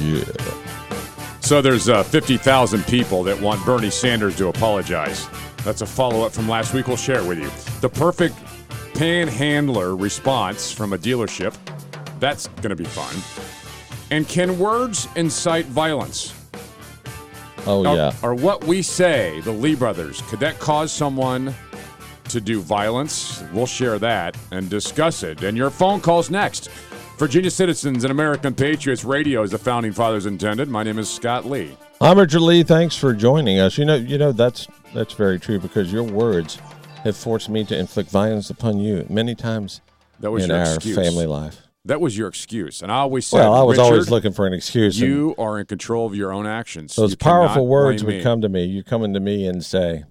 Yeah. So there's uh, 50,000 people that want Bernie Sanders to apologize. That's a follow up from last week. We'll share it with you. The perfect panhandler response from a dealership. That's going to be fun. And can words incite violence? Oh yeah. Or what we say, the Lee brothers, could that cause someone to do violence? We'll share that and discuss it. And your phone calls next. Virginia Citizens and American Patriots Radio, is the founding fathers intended. My name is Scott Lee. I'm Richard Lee. Thanks for joining us. You know, you know that's that's very true because your words have forced me to inflict violence upon you many times That was in your our excuse. family life. That was your excuse. And I always said, Well, I was always looking for an excuse. You are in control of your own actions. those You powerful words would me. come to me. You come into me and say,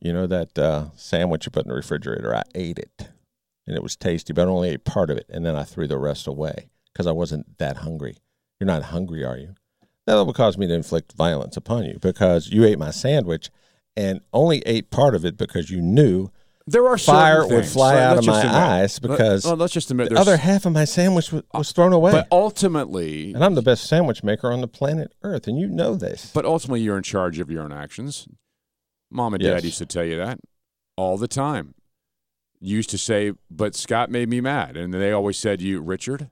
"You know that uh, sandwich you put in the refrigerator? I ate it, and it was tasty, but I only ate part of it, and then I threw the rest away because I wasn't that hungry. You're not hungry, are you? That would cause me to inflict violence upon you because you ate my sandwich and only ate part of it because you knew There are fire would fly Let- out of my admit- eyes because well, let's just admit the other half of my sandwich was, was thrown away. But ultimately, and I'm the best sandwich maker on the planet Earth, and you know this. But ultimately, you're in charge of your own actions. Mom and Yes. dad used to tell you that all the time. Used to say, but Scott made me mad. And they always said, you, Richard,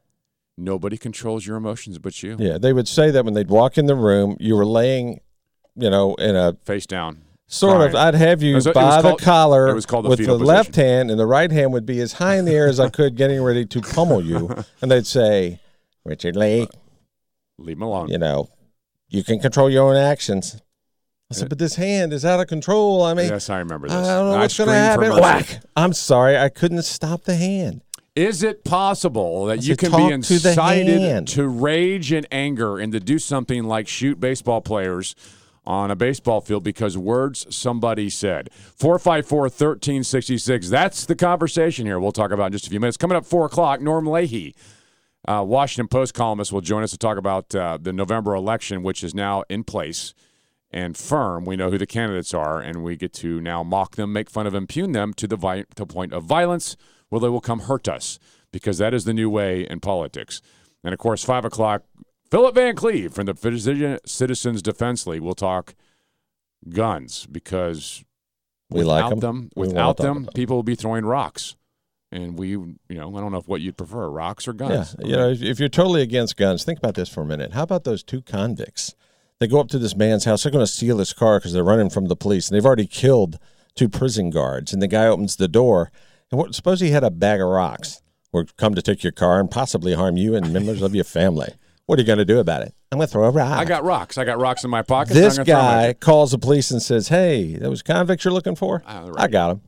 nobody controls your emotions but you. Yeah, they would say that when they'd walk in the room, you were laying, you know, in a Face down. sort of. I'd have you was- by the called- collar it was called the with the fetal left hand, and the right hand would be as high in the air as I could, getting ready to pummel you. And they'd say, "Richard Lee, Leave him alone. you know, you can control your own actions." I said, "But this hand is out of control. I mean, yes, I remember this. I don't know And what's going to happen." Whack! I'm sorry, I couldn't stop the hand. Is it possible that I you can be to the incited hand." to rage and anger and to do something like shoot baseball players on a baseball field because words somebody said? 454 1366. That's the conversation here. We'll talk about in just a few minutes. Coming up 4 o'clock, Norm Leahy, uh, Washington Post columnist, will join us to talk about uh, the November election, which is now in place and firm. We know who the candidates are, and we get to now mock them, make fun of, impugn them to the, vi- to the point of violence where they will come hurt us, because that is the new way in politics. And of course, 5 o'clock, Philip Van Cleave from the Citizens Defense League will talk guns because We without like 'em. them, We without talk them, people will be throwing rocks. And we, you know, I don't know if what you'd prefer, rocks or guns. Yeah, you know, if you're totally against guns, think about this for a minute. How about those two convicts? They go up to this man's house. They're going to steal his car because they're running from the police, and they've already killed two prison guards. And the guy opens the door, and what, suppose he had a bag of rocks, or come to take your car and possibly harm you and members of your family. What are you going to do about it? I'm going to throw a rock. I got rocks. I got rocks in my pocket. this I'm gonna throw 'em at guy calls the police and says, "Hey, those convicts you're looking for? Ah, I got them.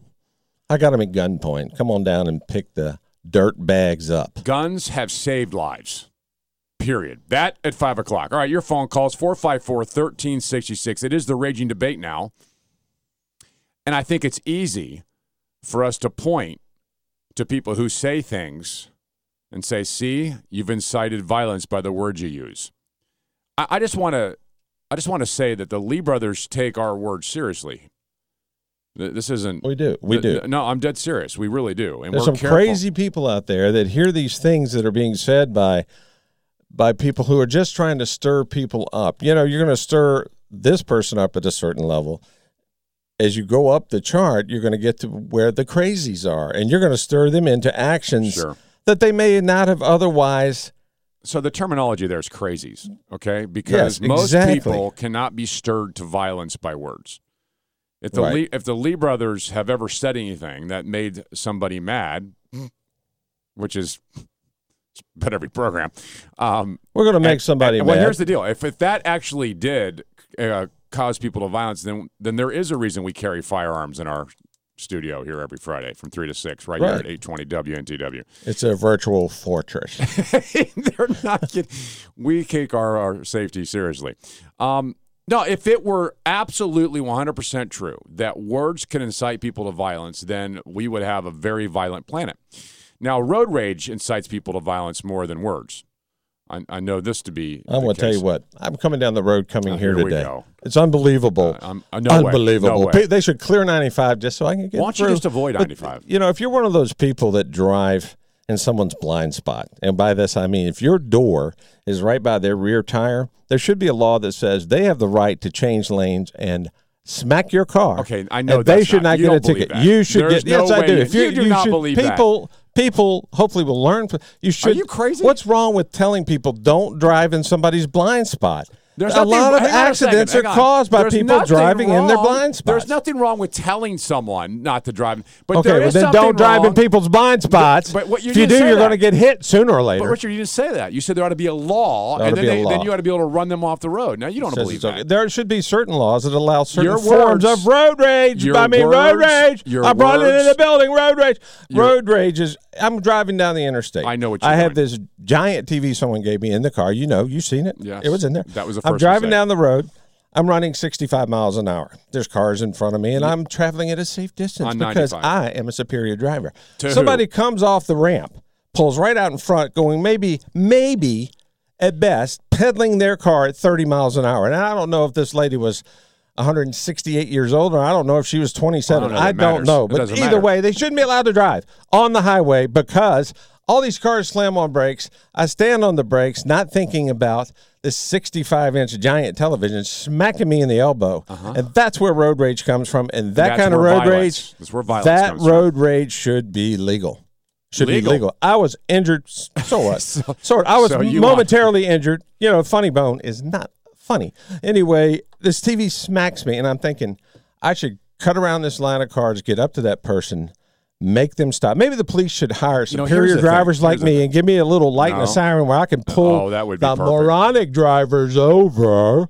I got them at gunpoint. Come on down and pick the dirt bags up." Guns have saved lives. Period. That at 5 o'clock. All right, your phone calls 454 1366. It is the raging debate now. And I think it's easy for us to point to people who say things and say, see, you've incited violence by the words you use. I, I just want to. I just want to say that the Lee brothers take our words seriously. This isn't. We do. We do. No, I'm dead serious. We really do. And There's we're some careful. crazy people out there that hear these things that are being said by by people who are just trying to stir people up. You know, you're going to stir this person up at a certain level. As you go up the chart, you're going to get to where the crazies are, and you're going to stir them into actions Sure. that they may not have otherwise. So the terminology there is crazies, okay? Because Yes, most exactly. people cannot be stirred to violence by words. If the Right. Lee, if the Lee brothers have ever said anything that made somebody mad, which is it's about every program, um, We're going to make and- somebody and- Well, here's the deal: if if that actually did uh, cause people to violence, then then there is a reason we carry firearms in our studio here every Friday from three to six, right, here at eight twenty WNTW. it's a virtual fortress. They're not kidding. We take our, our safety seriously. Um, no, if it were absolutely 100% true that words can incite people to violence, then we would have a very violent planet. Now, road rage incites people to violence more than words. I, I know this to be. I'm going to tell you what. I'm coming down the road coming Oh, here, here today. It's unbelievable. Uh, uh, no way. unbelievable. No way. They should clear 95 just so I can get Why don't you just avoid But, 95? You know, if you're one of those people that drive in someone's blind spot. And by this, I mean if your door is right by their rear tire, there should be a law that says they have the right to change lanes and smack your car. Okay, I know they should not- not, get a ticket. that. You should There's get. Yes, no I do. If you, you do not should, believe that. People, hopefully will learn. from- You should. Are you crazy? What's wrong with telling people don't drive in somebody's blind spot? There's a nothing- lot of hang on a accidents are caused by There's people driving in their blind spots. There's nothing wrong with telling someone not to drive, but Okay, there well then don't drive in people's blind spots. but what you if you do, you're going to get hit sooner or later. But Richard, you didn't say that. You said there ought to be a law, and then, they, then you ought to be able to run them off the road. Now you don't believe it's okay. that. There should be certain laws that allow certain Your forms words- of road rage. I mean, road rage. I brought it in the building. Road rage. Road rage is. I'm driving down the interstate. I know what you're I have doing. this giant TV someone gave me in the car. You know, you've seen it. Yes. it was in there. That was the first I'm driving mistake. down the road. I'm running 65 miles an hour. There's cars in front of me, and I'm traveling at a safe distance On because 95. I am a superior driver. To who? Somebody comes off the ramp, pulls right out in front, going maybe, maybe at best, pedaling their car at 30 miles an hour. And I don't know if this lady was 168 years old, or I don't know if she was 27. I don't know I don't know. But either matter. way, they shouldn't be allowed to drive on the highway because all these cars slam on brakes. I stand on the brakes, not thinking about this 65 inch giant television smacking me in the elbow. And that's where road rage comes from. And that Uh-huh. That's kind of road violence- rage, that's where violence that comes from. road rage should be legal. Should Legal? be legal. I was injured. So what? so, what? I was so momentarily injured. You know, funny bone is not funny. Anyway, this TV smacks me, and I'm thinking I should cut around this line of cars, get up to that person, make them stop. Maybe the police should hire know, superior here's the thing. drivers like Here's the me and give me a little light and No. a siren where I can pull Oh, that would be the perfect. moronic drivers over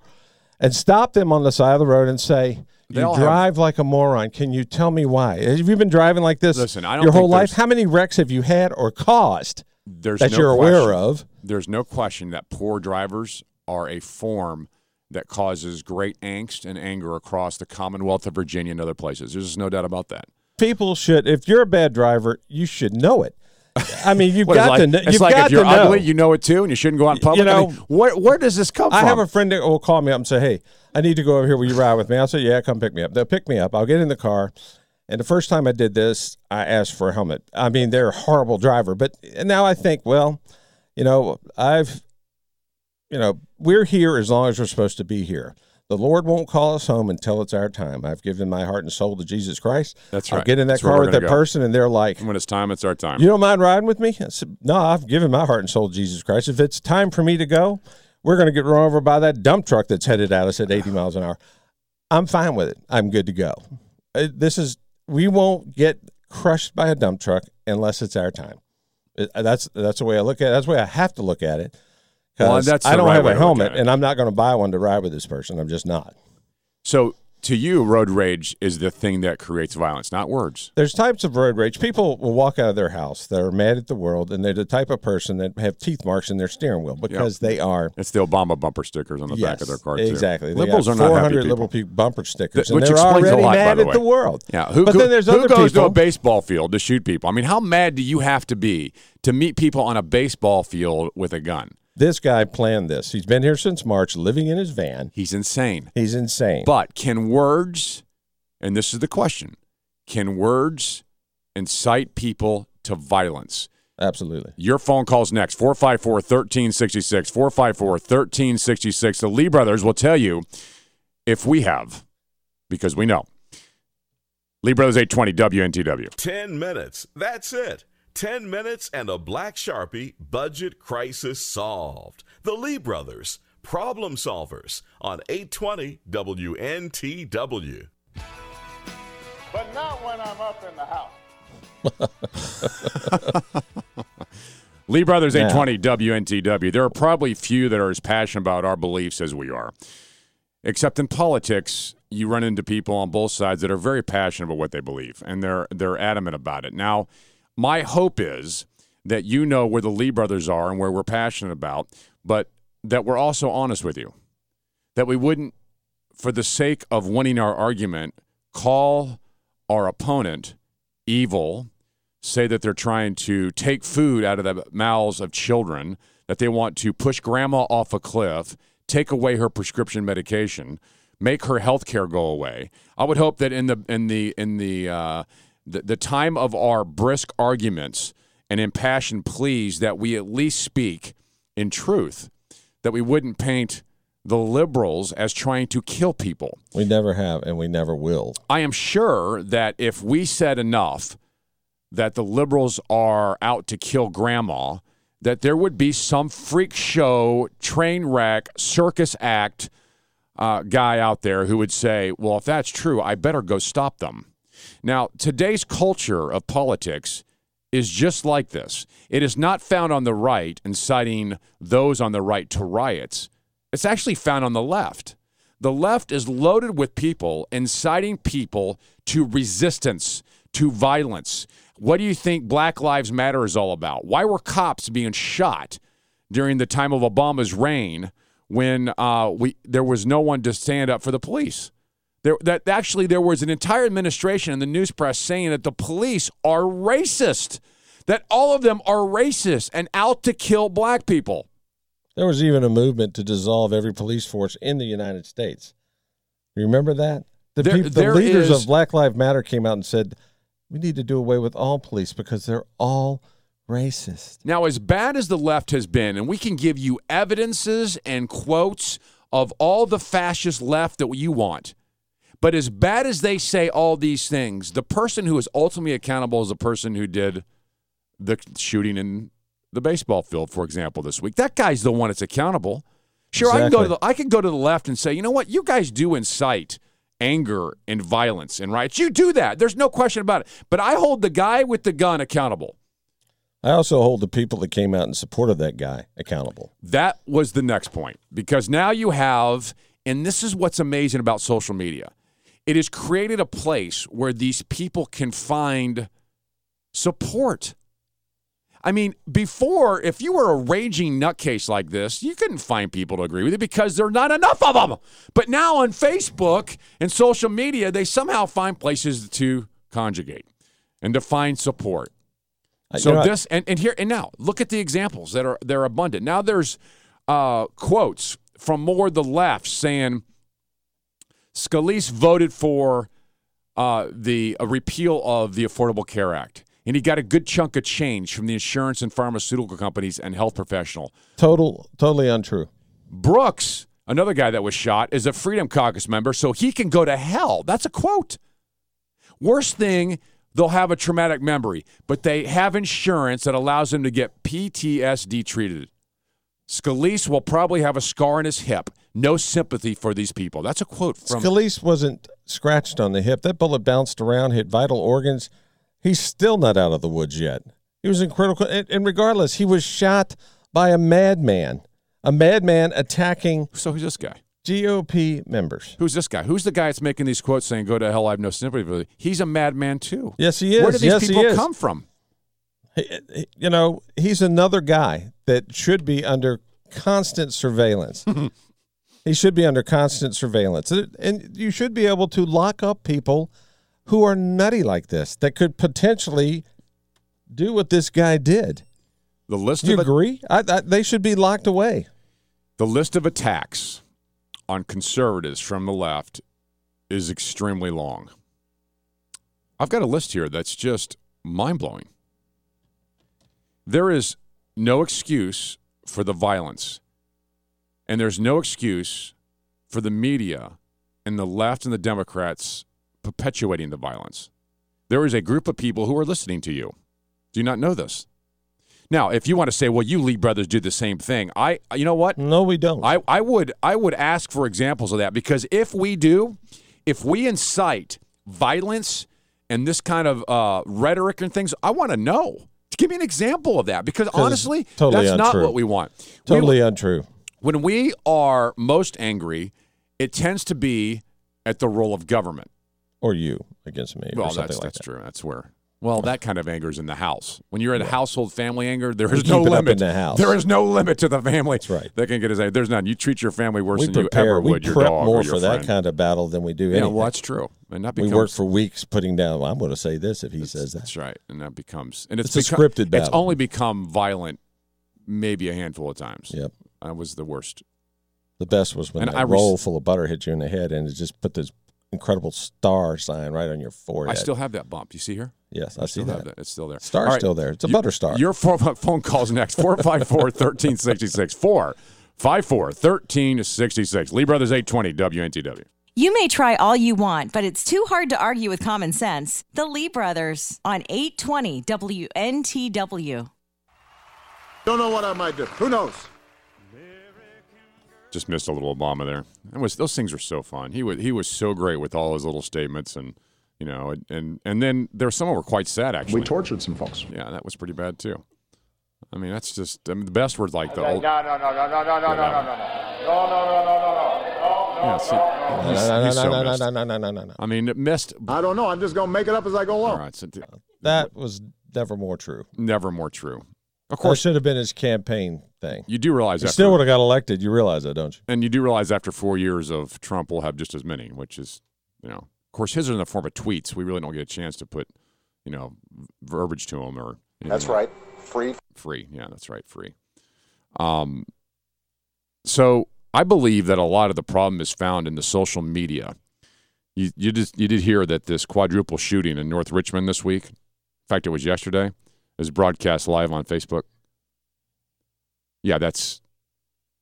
and stop them on the side of the road and say. You have- drive like a moron. Can you tell me why? Have you been driving like this Listen, I don't your whole life? there's- How many wrecks have you had or caused There's that no you're question. aware of? There's no question that poor drivers are a form that causes great angst and anger across the Commonwealth of Virginia and other places. There's just no doubt about that. People should, if you're a bad driver, you should know it. I mean, you've got like, to know. it's like got if you're to know. ugly, you know it too, and you shouldn't go out in public. I know, mean, where, where does this come I from? I have a friend that will call me up and say, "Hey, I need to go over here. Will you ride with me?" I'll say, "Yeah, come pick me up." They'll pick me up. I'll get in the car, and the first time I did this, I asked for a helmet. I mean, they're a horrible driver, but now I think, well, you know, I've, you know, we're here as long as we're supposed to be here. The Lord won't call us home until it's our time. I've given my heart and soul to Jesus Christ. That's right. I'll get in that That's car with that go. person, and they're like, when it's time, it's our time. you don't mind riding with me? I said, no, I've given my heart and soul to Jesus Christ. If it's time for me to go, we're going to get run over by that dump truck that's headed at us at 80 miles an hour. I'm fine with it. I'm good to go. Uh, This is, we won't get crushed by a dump truck unless it's our time. Uh, That's that's the way I look at it. That's the way I have to look at it. 'Cause Well, that's I don't right have a helmet, and I'm not going to buy one to ride with this person. I'm just not. So to you, road rage is the thing that creates violence, not words. There's types of road rage. People will walk out of their house that are mad at the world, and they're the type of person that have teeth marks in their steering wheel because they are It's the Obama bumper stickers on the back of their car. Exactly. They Liberals are not 400 people. liberal pe- bumper stickers, Th- and which they're explains a already lot, by mad the at the world. Yeah, who, but who- then there's who other goes to people. a baseball field to shoot people? I mean, how mad do you have to be to meet people on a baseball field with a gun? This guy planned this. He's been here since March, living in his van. He's insane. He's insane. But can words, and this is the question, can words incite people to violence? Absolutely. Your phone calls next 454 1366. 454 1366. The Lee brothers will tell you if we have, because we know. Lee Brothers 820 WNTW. 10 minutes. That's it. 10 minutes and a black Sharpie budget crisis solved. The Lee Brothers, problem solvers on 820 WNTW. But not when I'm up in the house. Lee Brothers Now. 820 WNTW. There are probably few that are as passionate about our beliefs as we are. Except in politics, you run into people on both sides that are very passionate about what they believe and they're they're adamant about it. Now, my hope is that you know where the Lee brothers are and where we're passionate about, but that we're also honest with you. That we wouldn't for the sake of winning our argument call our opponent evil say that they're trying to take food out of the mouths of children, that they want to push grandma off a cliff, take away her prescription medication, make her health care go away. I would hope that in the in the in the uh, the, the time of our brisk arguments and impassioned pleas that we at least speak in truth, that we wouldn't paint the liberals as trying to kill people. We never have, and we never will. I am sure that if we said enough that the liberals are out to kill grandma, that there would be some freak show, train wreck, circus act uh, guy out there who would say, well, if that's true, I better go stop them. Now, today's culture of politics is just like this. It is not found on the right inciting those on the right to riots. It's actually found on the left. The left is loaded with people inciting people to resistance, to violence. What do you think Black Lives Matter is all about? Why were cops being shot during the time of Obama's reign when uh, we there was no one to stand up for the police? There, that actually there was an entire administration in the news press saying that the police are racist, that all of them are racist and out to kill black people. There was even a movement to dissolve every police force in the United States. Remember that? The, There- the leaders is- of Black Lives Matter came out and said, we need to do away with all police because they're all racist. Now, as bad as the left has been, and we can give you evidences and quotes of all the fascist left that you want, but as bad as they say all these things, the person who is ultimately accountable is the person who did the shooting in the baseball field, for example, this week. That guy's the one that's accountable. Sure, I can go to the I can go to the left and say, you know what, you guys do incite anger and violence and riots. You do that. There's no question about it. But I hold the guy with the gun accountable. I also hold the people that came out in support of that guy accountable. That was the next point because now you have, and this is what's amazing about social media. It has created a place where these people can find support. I mean, before, if you were a raging nutcase like this, you couldn't find people to agree with you because there are not enough of them. But now on Facebook and social media, they somehow find places to conjugate and to find support. So you know, I- this and, and here and now look at the examples that are they're abundant. Now there's uh, quotes from more the left saying Scalise voted for uh, the a repeal of the Affordable Care Act, and he got a good chunk of change from the insurance and pharmaceutical companies and health professional. total, totally untrue. Brooks, another guy that was shot, is a Freedom Caucus member, so he can go to hell. That's a quote. Worst thing, they'll have a traumatic memory, but they have insurance that allows them to get PTSD treated. Scalise will probably have a scar on his hip. No sympathy for these people. That's a quote from. Scalise wasn't scratched on the hip. That bullet bounced around, hit vital organs. He's still not out of the woods yet. He was in critical. And, regardless, he was shot by a madman, a madman attacking so who's this guy? GOP members. Who's this guy? Who's the guy that's making these quotes saying "Go to hell"? I have no sympathy for you. He's a madman too. Yes, he is. Where do these yes, people come from? He- you know, he's another guy that should be under constant surveillance. he should be under constant surveillance. And- you should be able to lock up people who are nutty like this that could potentially do what this guy did. The list Do you of agree? I, I, they should be locked away. The list of attacks on conservatives from the left is extremely long. I've got a list here that's just mind blowing. There is no excuse for the violence, and there's no excuse for the media and the left and the Democrats perpetuating the violence. There is a group of people who are listening to you. Do you not know this? Now, if you want to say, well, you Lee brothers do the same thing, I, you know what? No, we don't. I, I would I would ask for examples of that because if we do, if we incite violence and this kind of uh, rhetoric and things, I want to know. Give me an example of that because honestly, totally that's not what we want. We- totally untrue. When we are most angry, it tends to be at the role of government. Or you against me. Well, or something that's like that's that. true. That's where. Well, that kind of anger is in the house. When you're in a household family anger, there We no keep it up limit. in the house. There is no limit to the family. That's right. That can get his. There's none. You treat your family worse We than you ever would your prep dog more or your for that kind of battle than we do Yeah, anything. well, that's true. And that we work for weeks putting down. Well, I'm going to say this if he says that. That's right, and that becomes and it's, It's a scripted It's only become violent, maybe a handful of times. Yep. That was the worst. The best was when And that I roll full of butter hit you in the head and it just put this incredible star sign right on your forehead. I still have that bump. You see here? yes, I, see still that. have that. It's still there. Star's All right. still there. It's a You- butter star. Your phone, phone calls next 454 1366. 454 1366. Lee Brothers 820 WNTW. You may try all you want, but it's too hard to argue with common sense. The Lee Brothers on 820 WNTW. Don't know what I might do. Who knows? Just missed a little Obama there. It was those things were so fun. He was he was so great with all his little statements and you know and and, and then there were some who were quite sad actually. We tortured some folks. yeah, that was pretty bad too. I mean, that's just I mean, the best were like the No, old. no, no, no, no, no, no, no, no, no, no, no, no, no, no, no, no. Yeah, see, no, he's- no, no, he's so no, no, missed. no, no, no, no, no, no. I mean, it missed. I don't know. I'm just going to make it up as I go All along. right, so That was never more true. never more true. Of Of course, course, should have been his campaign thing. you do realize He after, still would have got elected. You realize that, don't you? and you do realize after four years of Trump, we'll have just as many, which is, you know, of course, his are in the form of tweets. We really don't get a chance to put, you know, verbiage to them or. anything That's like- right. Free. Free. Yeah, that's right. Free. Um, so I believe that a lot of the problem is found in the social media. You you just you did hear that this quadruple shooting in North Richmond this week. In fact, it was yesterday. Was broadcast live on Facebook. Yeah, that's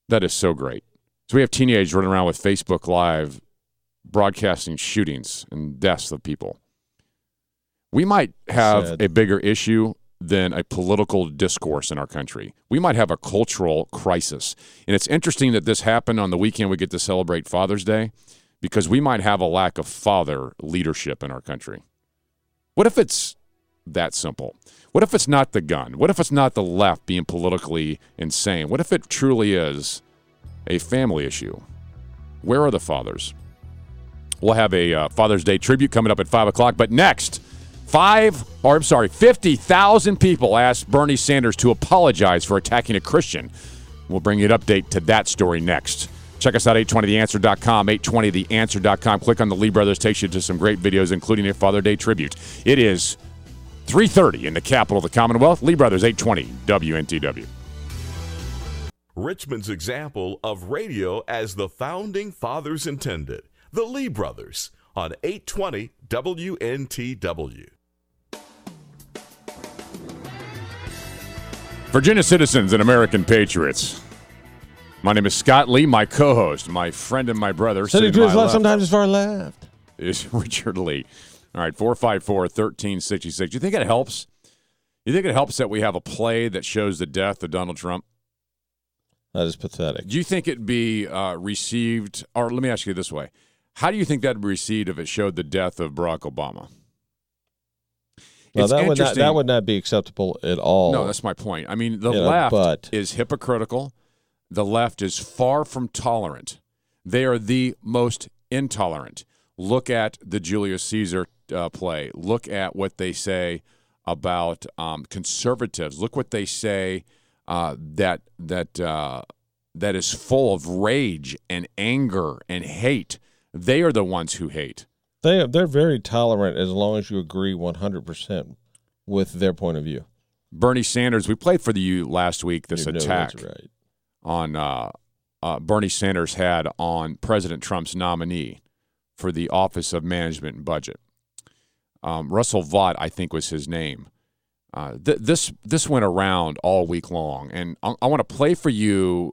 that is so great. So we have teenagers running around with Facebook Live broadcasting shootings and deaths of people. We might have Sad. a bigger issue than a political discourse in our country. We might have a cultural crisis. And it's interesting that this happened on the weekend we get to celebrate Father's Day because we might have a lack of father leadership in our country. What if it's that simple? What if it's not the gun? What if it's not the left being politically insane? What if it truly is a family issue? Where are the fathers? We'll have a uh, Father's Day tribute coming up at 5 o'clock. But next, five, or I'm sorry, 50,000 people asked Bernie Sanders to apologize for attacking a Christian. We'll bring you an update to that story next. Check us out, 820theanswer.com, 820theanswer.com. Click on the Lee Brothers, takes you to some great videos, including a Father Day tribute. It is 3.30 in the capital of the Commonwealth. Lee Brothers, 820 WNTW. Richmond's example of radio as the founding fathers intended. The Lee Brothers on 820 WNTW. Virginia citizens and American patriots. My name is Scott Lee, my co-host, my friend and my brother. Sitting sitting to to his left, left sometimes his far left. is Richard Lee. All right, 454-1366. Do you think it helps? You think it helps that we have a play that shows the death of Donald Trump? That is pathetic. Do you think it'd be uh, received, or let me ask you this way. How do you think that'd be received if it showed the death of Barack Obama? It's that would not that would not be acceptable at all. No, that's my point. I mean, the You know, left but- is hypocritical. The left is far from tolerant. They are the most intolerant. Look at the Julius Caesar uh, play. Look at what they say about um, conservatives. Look what they say uh, that that uh, that is full of rage and anger and hate. They are the ones who hate. They they're very tolerant as long as you agree one hundred percent with their point of view. Bernie Sanders. We played for the U last week. This You know attack. right. on uh, uh, Bernie Sanders had on President Trump's nominee for the Office of Management and Budget. Um, Russell Vought, I think, was his name. Uh, th- this this went around all week long, and I, I want to play for you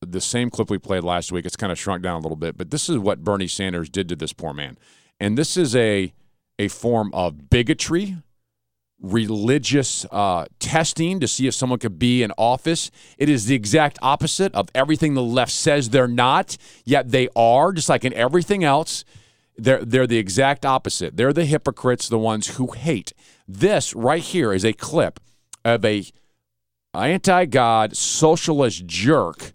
the same clip we played last week. It's kind of shrunk down a little bit, but this is what Bernie Sanders did to this poor man, and this is a a form of bigotry religious uh, testing to see if someone could be in office. It is the exact opposite of everything the left says they're not, yet they are, just like in everything else. They're, they're the exact opposite. They're the hypocrites, the ones who hate. This right here is a clip of a anti-God socialist jerk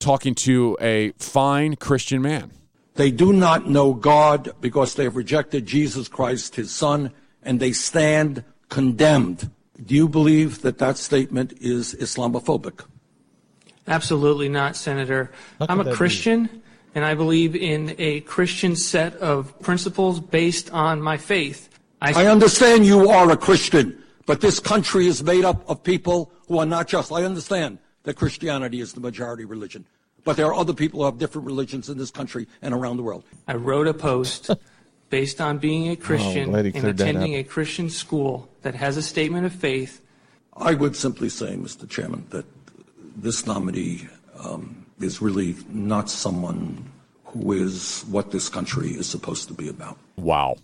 talking to a fine Christian man. They do not know God because they have rejected Jesus Christ, his son, and they stand condemned. Do you believe that that statement is Islamophobic? Absolutely not, Senator. I'm could that a be? Christian, and I believe in a Christian set of principles based on my faith. I understand you are a Christian, but this country is made up of people who are not just. I understand that Christianity is the majority religion. But there are other people who have different religions in this country and around the world. I wrote a post based on being a Christian glad he and attending a Christian school that has a statement of faith. I would simply say, Mr. Chairman, that this nominee um, is really not someone who is what this country is supposed to be about. Wow.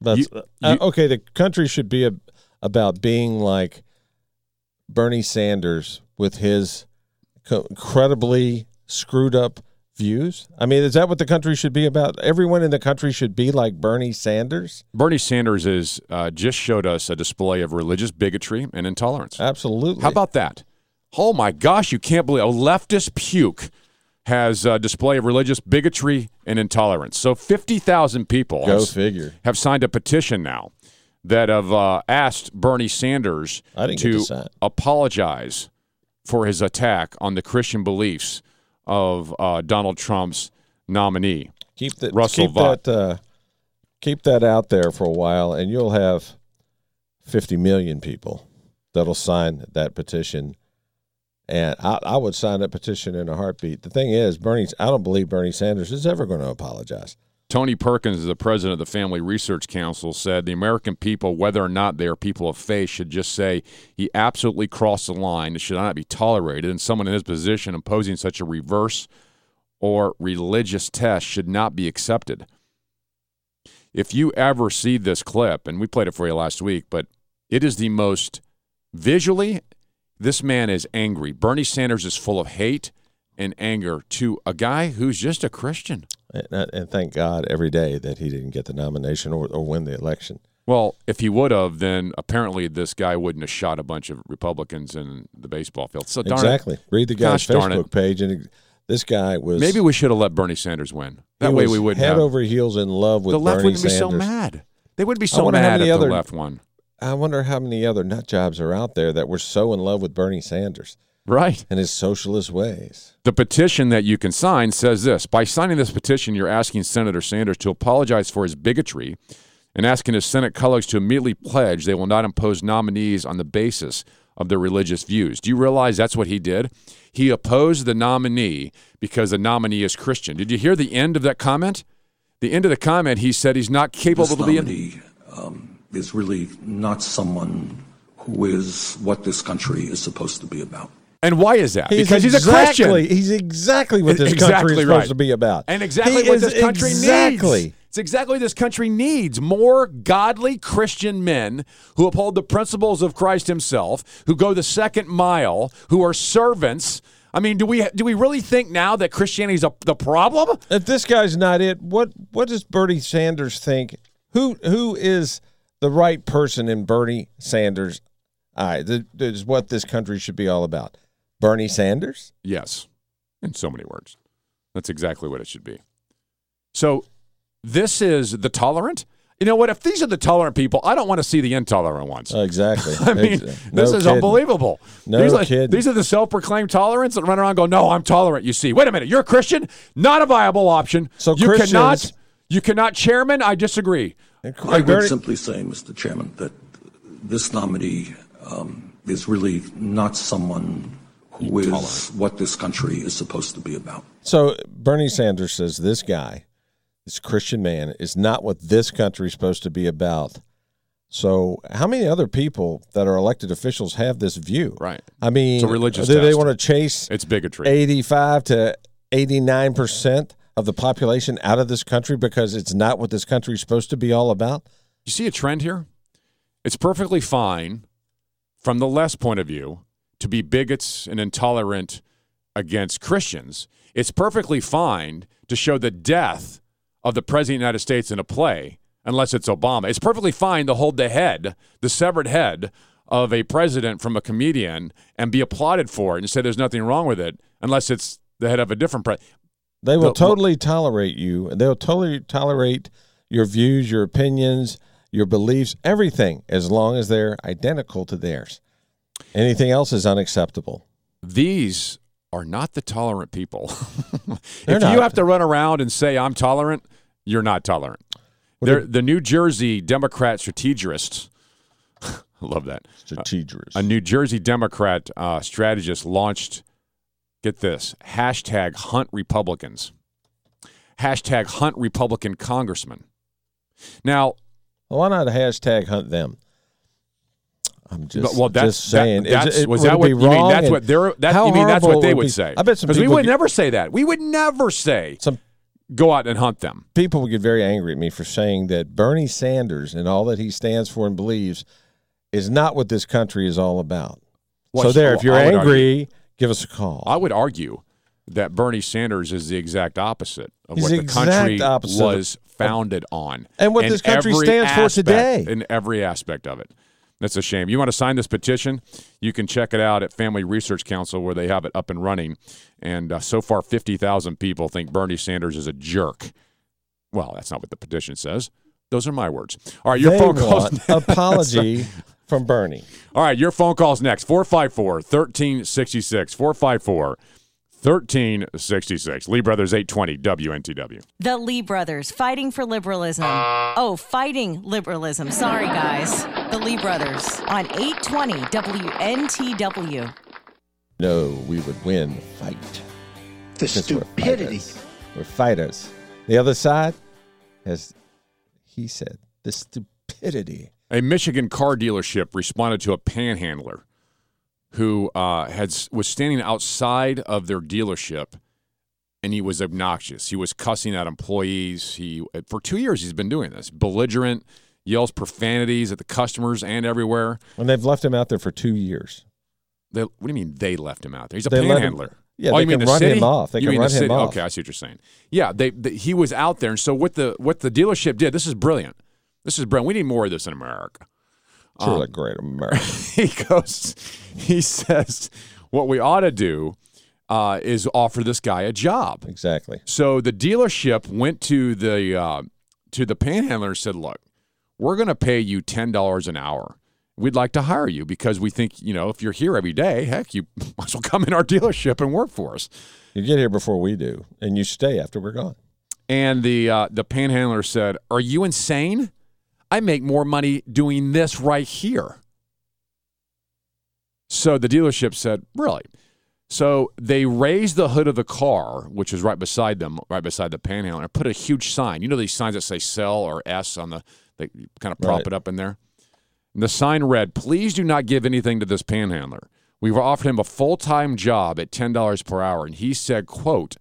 That's, You- uh, you- okay, the country should be a, about being like Bernie Sanders with his co- incredibly screwed up views. I mean, is that what the country should be about? Everyone in the country should be like Bernie Sanders? Bernie Sanders is uh, just showed us a display of religious bigotry and intolerance. Absolutely. How about that? Oh my gosh, you can't believe a leftist puke has a display of religious bigotry and intolerance. So 50,000 people Go have, figure. have signed a petition now that have uh, asked Bernie Sanders I didn't get to to apologize for his attack on the Christian beliefs of uh, Donald Trump's nominee. keep that Russell keep that uh, keep that out there for a while, and you'll have fifty million people that'll sign that petition. And I, I would sign that petition in a heartbeat. The thing is, Bernie, I don't believe Bernie Sanders is ever going to apologize. Tony Perkins, the president of the Family Research Council, said the American people, whether or not they are people of faith, should just say he absolutely crossed the line. It should not be tolerated. And someone in his position imposing such a reverse or religious test should not be accepted. If you ever see this clip, and we played it for you last week, but it is the most visually, this man is angry. Bernie Sanders is full of hate and anger to a guy who's just a Christian. And, uh, and thank God every day that he didn't get the nomination or, or win the election. Well, if he would have, then apparently this guy wouldn't have shot a bunch of Republicans in the baseball field. So darn it. exactly. Read the guy's Gosh Facebook page, and this guy was Maybe we should have let Bernie Sanders win. That way we wouldn't head have. over heels in love with the left Bernie wouldn't be so mad. They wouldn't be so mad if many the other- left one. I wonder how many other nut jobs are out there that were so in love with Bernie Sanders Right. and his socialist ways. The petition that you can sign says this By signing this petition, you're asking Senator Sanders to apologize for his bigotry and asking his Senate colleagues to immediately pledge they will not impose nominees on the basis of their religious views. Do you realize that's what he did? He opposed the nominee because the nominee is Christian. Did you hear the end of that comment? The end of the comment, he said he's not capable This to be. nominee um, is really not someone who is what this country is supposed to be about. And why is that? because he's a exactly, Christian. He's exactly what this Exactly country is right. supposed to be about. And exactly He what is this country exactly. needs. It's exactly what this country needs. More godly Christian men who uphold the principles of Christ himself, who go the second mile, who are servants. I mean, do we do we really think now that Christianity is a, the problem? If this guy's not it, what what does Bernie Sanders think? Who who is the right person in Bernie Sanders' eye? That is what this country should be all about. Bernie Sanders. Yes, in so many words. That's exactly what it should be. So, this is the tolerant. You know what? If these are the tolerant people, I don't want to see the intolerant ones. Uh, exactly. I mean, Ex- this is kidding. unbelievable. No these, are, kidding. these are the self-proclaimed tolerants that run around and go, "No, I'm tolerant." You see, wait a minute, you're a Christian, not a viable option. So you Christians- cannot, you cannot, Chairman. I disagree. I would simply say, Mr. Chairman, that this nominee um, is really not someone who is what this country is supposed to be about. So Bernie Sanders says this guy, this Christian man, is not what this country is supposed to be about. So how many other people that are elected officials have this view? Right. I mean, It's a religious do they want to chase It's bigotry. eighty-five to eighty-nine percent of the population out of this country because it's not what this country is supposed to be all about? You see a trend here? It's perfectly fine from the left's point of view to be bigots and intolerant against Christians. It's perfectly fine to show the death of the President of the United States in a play, unless it's Obama. It's perfectly fine to hold the head, the severed head of a president from a comedian and be applauded for it and say there's nothing wrong with it, unless it's the head of a different president. They will The- totally tolerate you. They'll totally tolerate your views, your opinions, your beliefs, everything, as long as they're identical to theirs. Anything else is unacceptable. these are not the tolerant people. If not. you have to run around and say I'm tolerant, you're not tolerant. They're, the New Jersey Democrat strategists. I love that. Strategist. A New Jersey Democrat uh, strategist launched Get this hashtag hunt Republicans, hashtag hunt Republican congressman. Now, Why not hashtag hunt them? I'm just, well, that's, just saying. That, that's, it- was that what you mean? That's what they're. That, you mean that's what they would be- say? I bet some because we would get- never say that. We would never say Some go out and hunt them. people would get very angry at me for saying that Bernie Sanders and all that he stands for and believes is not what this country is all about. Well, so there, if you're angry, give us a call. I would argue that Bernie Sanders is the exact opposite of He's what the the country was founded on, And what in this country stands for today. In every aspect of it. That's a shame. You want to sign this petition? You can check it out at Family Research Council where they have it up and running. And uh, so far, 50,000 people think Bernie Sanders is a jerk. Well, that's not what the petition says. Those are my words. All right, your they phone calls. apology from Bernie. All right, your phone calls next. 454 1366. 454 1366. Lee Brothers 820 WNTW. The Lee brothers fighting for liberalism. Oh, fighting liberalism. Sorry, guys. The Lee brothers on 820 WNTW. No, we would win the fight. The Since we're stupidity. fighters. We're fighters. The other side has, he said, the stupidity. A Michigan car dealership responded to a panhandler who uh, had was standing outside of their dealership, and he was obnoxious. He was cussing at employees. He for two years he's been doing this. Belligerent, yells profanities at the customers and everywhere. And they've left him out there for two years. They, what do you mean they left him out there? He's a They panhandler. Yeah, oh, they you mean can the run city? him off. They You can mean run the him city? off. Okay, I see what you're saying. Yeah, they, they he was out there, and so what the what the dealership did. This is brilliant. This is brilliant. We need more of this in America. Truly great America. he goes, he says, what we ought to do uh, is offer this guy a job. exactly. So the dealership went to the uh, to the panhandler and said, "Look, we're going to pay you ten dollars an hour. We'd like to hire you because we think you know if you're here every day, heck, you might as well come in our dealership and work for us." You get here before we do, and you stay after we're gone. And the uh, the panhandler said, "Are you insane? I make more money doing this right here." So the dealership said, "Really?" So they raised the hood of the car, which was right beside them, right beside the panhandler, and put a huge sign. You know these signs that say "sell" or "S" on the they kind of prop Right. it up in there. And the sign read, "Please do not give anything to this panhandler. We've offered him a full-time job at ten dollars per hour, and he said, quote."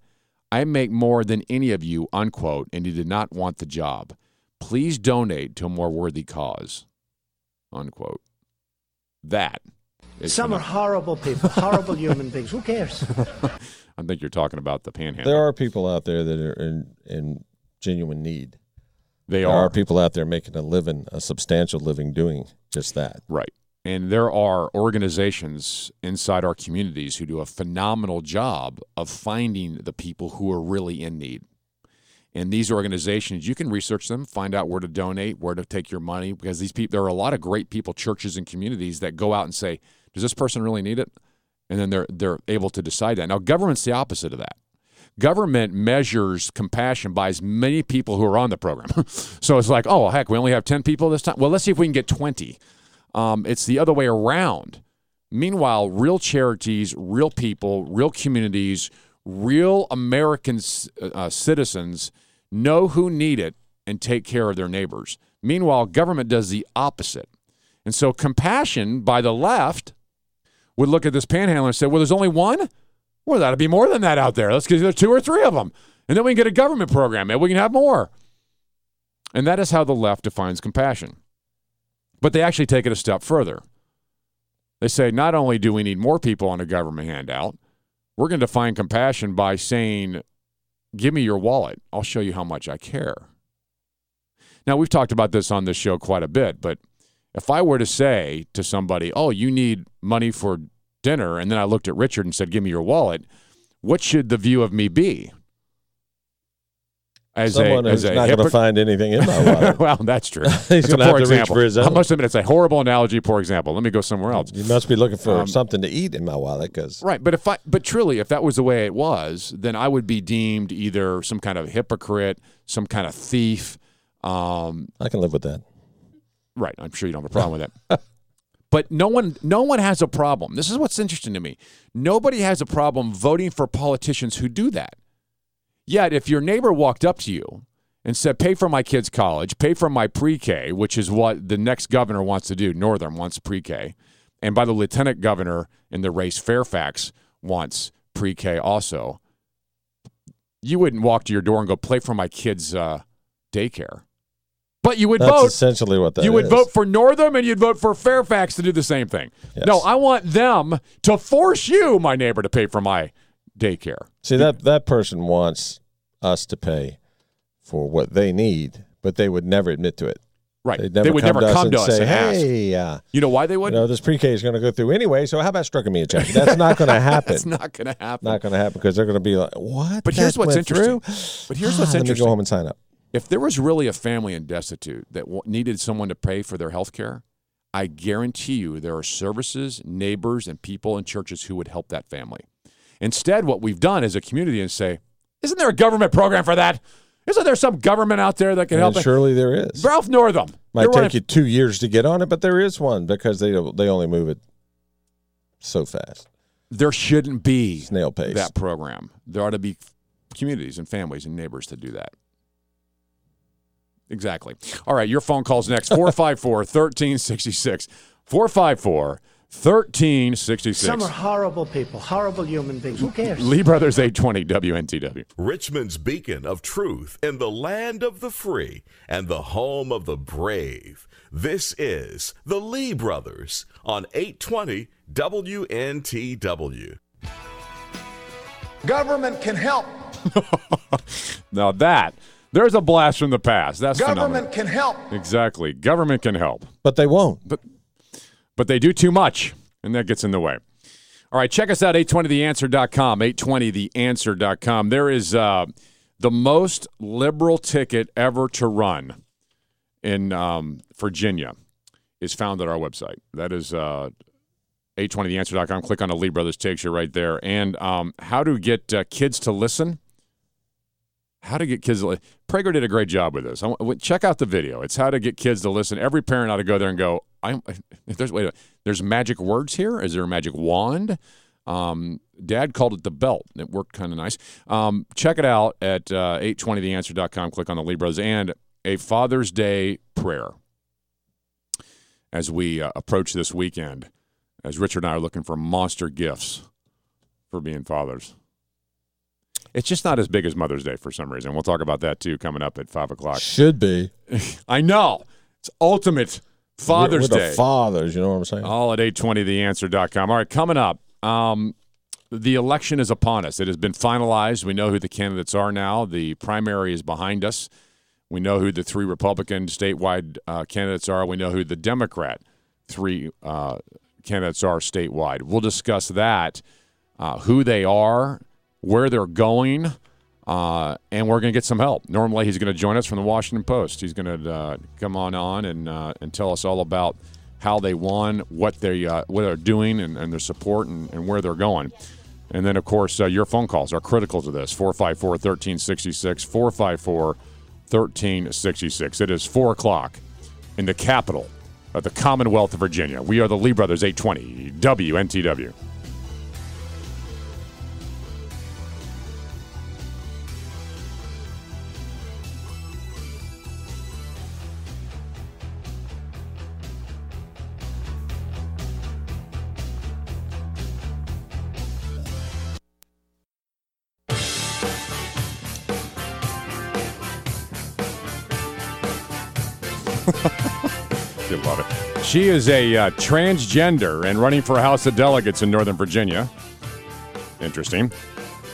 I make more than any of you, unquote, and he did not want the job. Please donate to a more worthy cause, unquote. That is Some are horrible people, horrible human beings. Who cares? I think you're talking about the panhandle. There are people out there that are in, in genuine need. they There are. are people out there making a living, a substantial living doing just that. Right. And there are organizations inside our communities who do a phenomenal job of finding the people who are really in need. And these organizations, you can research them, find out where to donate, where to take your money, because these people, there are a lot of great people, churches and communities that go out and say, "Does this person really need it?" And then they're they're able to decide that. Now, government's the opposite of that. Government measures compassion by as many people who are on the program. so it's like, oh heck, we only have ten people this time. Well, let's see if we can get twenty. Um, it's the other way around. Meanwhile, real charities, real people, real communities, real American uh, citizens know who need it and take care of their neighbors. Meanwhile, government does the opposite. And so, compassion by the left would look at this panhandler and say, well, there's only one? Well, that'll be more than that out there. Let's get there two or three of them. And then we can get a government program. Maybe we can have more. And that is how the left defines compassion. But they actually take it a step further. They say not only do we need more people on a government handout, we're going to define compassion by saying, give me your wallet. I'll show you how much I care. Now, we've talked about this on this show quite a bit, but if I were to say to somebody, oh, you need money for dinner, and then I looked at Richard and said, give me your wallet, what should the view of me be? As Someone a, who's as a not going to find anything in my wallet. well, that's true. He's It's a gonna have to reach example. for his I must admit, it's a horrible analogy. Poor example. Let me go somewhere else. You must be looking for Um, something to eat in my wallet because Right, but if I, but truly, if that was the way it was, then I would be deemed either some kind of hypocrite, some kind of thief. Um, I can live with that. right, I'm sure you don't have a problem with that. But no one, no one has a problem. This is what's interesting to me. Nobody has a problem voting for politicians who do that. Yet, if your neighbor walked up to you and said, "Pay for my kids' college, pay for my pre-K," which is what the next governor wants to do, Northam wants pre-K, and by the lieutenant governor in the race, Fairfax wants pre-K also. You wouldn't walk to your door and go, "Play for my kids' uh, daycare." But you would That's vote. essentially what that you would is. vote for Northam and you'd vote for Fairfax to do the same thing. Yes. No, I want them to force you, my neighbor, to pay for my daycare. See that that person wants us to pay for what they need, but they would never admit to it. Right. They'd never they would come never to us come and to us say, and. "Hey, uh, You know why they you would? know this pre-K is going to go through anyway, so how about striking me a check?" That's not going to happen. That's not going to happen. not going to happen because they're going to be like, "What?" But here's what's interesting. through? But here's what's Ah, Let me interesting. go home and sign up. If there was really a family in destitute that w- needed someone to pay for their health care, I guarantee you there are services, neighbors, and people in churches who would help that family. Instead, what we've done as a community is say, isn't there a government program for that? Isn't there some government out there that can help? And surely there is. Ralph Northam. Might take running- you two years to get on it, but there is one because they they only move it so fast, there shouldn't be snail pace. that program. There ought to be communities and families and neighbors to do that. Exactly. All right, your phone calls next 454 1366. 454 1366. Some are horrible people, horrible human beings. Who cares? Lee Brothers 820 WNTW. Richmond's beacon of truth in the land of the free and the home of the brave. This is the Lee Brothers on 820 WNTW. Government can help. Now that, there's a blast from the past. That's Government phenomenal. can help. Exactly. Government can help. but they won't. but they do too much, and that gets in the way. All right, check us out, 820theanswer.com, 820theanswer.com. There is uh, the most liberal ticket ever to run in um, Virginia is found at our website. That is uh, 820theanswer.com. Click on the Lee Brothers takes you right there. And um, how to get uh, kids to listen. How to get kids to li- Prager did a great job with this. I check out the video. It's how to get kids to listen. Every parent ought to go there and go, I'm, if there's, wait, a minute. there's magic words here. Is there a magic wand? Um, Dad called it the belt. It worked kind of nice. Um, check it out at uh, 820theanswer.com. Click on the Brothers and a Father's Day prayer as we uh, approach this weekend, as Richard and I are looking for monster gifts for being fathers. It's just not as big as Mother's Day for some reason. We'll talk about that too coming up at five o'clock. Should be I know it's ultimate Father's We're, we're Day. The fathers, you know what I'm saying? All at 820theanswer.com. All right, coming up, um, the election is upon us. It has been finalized. We know who the candidates are now. The primary is behind us. We know who the three Republican statewide uh, candidates are. We know who the Democrat three uh, candidates are statewide. We'll discuss that, uh, who they are, where they're going, uh, and we're going to get some help. Norm Leahy's going to join us from the Washington Post. He's going to uh, come on on and uh, and tell us all about how they won, what they uh, what they're doing, and, and their support, and, and where they're going. And then, of course, uh, your phone calls are critical to this 454 1366, 454 1366. It is 4 o'clock in the capital of the Commonwealth of Virginia. We are the Lee Brothers 820 WNTW. She is a uh, transgender and running for House of Delegates in Northern Virginia. Interesting.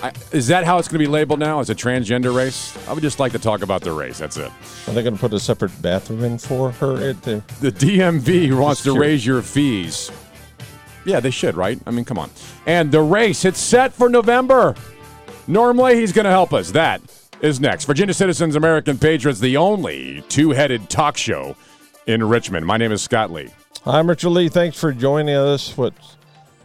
I, is that how it's going to be labeled now? As a transgender race? I would just like to talk about the race. That's it. Are they going to put a separate bathroom in for her? At the, The DMV wants to raise your fees. Yeah, they should, right? I mean, come on. And the race, it's set for November. Norm Leahy's going to help us. That is next. Virginia Citizens, American Patriots, the only two headed talk show in Richmond. My name is Scott Lee. I'm Richard Lee. Thanks for joining us what,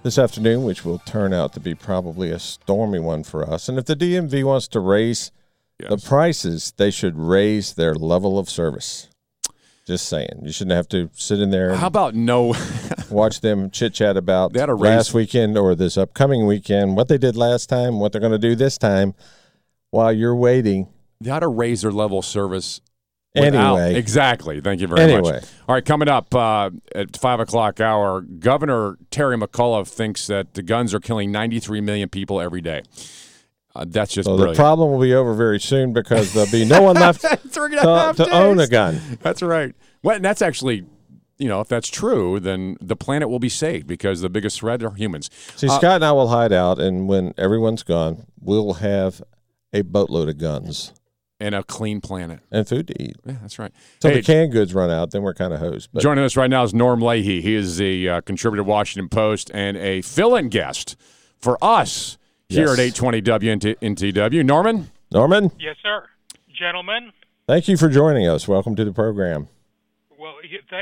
this afternoon, which will turn out to be probably a stormy one for us. And if the DMV wants to raise the prices, they should raise their level of service. Just saying, you shouldn't have to sit in there. How about no? watch them chit chat about They had a last weekend or this upcoming weekend, what they did last time, what they're going to do this time, while you're waiting. they ought to raise their level of service. Without- Anyway. exactly. Thank you very Anyway. much. All right, coming up uh, at five o'clock hour, Governor Terry McAuliffe thinks that the guns are killing 93 million people every day. Uh, that's just So the problem will be over very soon because there'll be no one left Three and a half to, to own a gun. That's right. Well, and that's actually, you know, if that's true, then the planet will be saved because the biggest threat are humans. See, Uh, Scott and I will hide out, and when everyone's gone, we'll have a boatload of guns and a clean planet. and food to eat. Yeah, that's right. So Hey, the canned goods run out, then we're kind of hosed. But Joining us right now is Norm Leahy. He is the uh, contributor to Washington Post and a fill-in guest for us here Yes. at 820 WNTW. Norman? Norman, Yes, sir. Gentlemen, thank you for joining us. Welcome to the program. Well,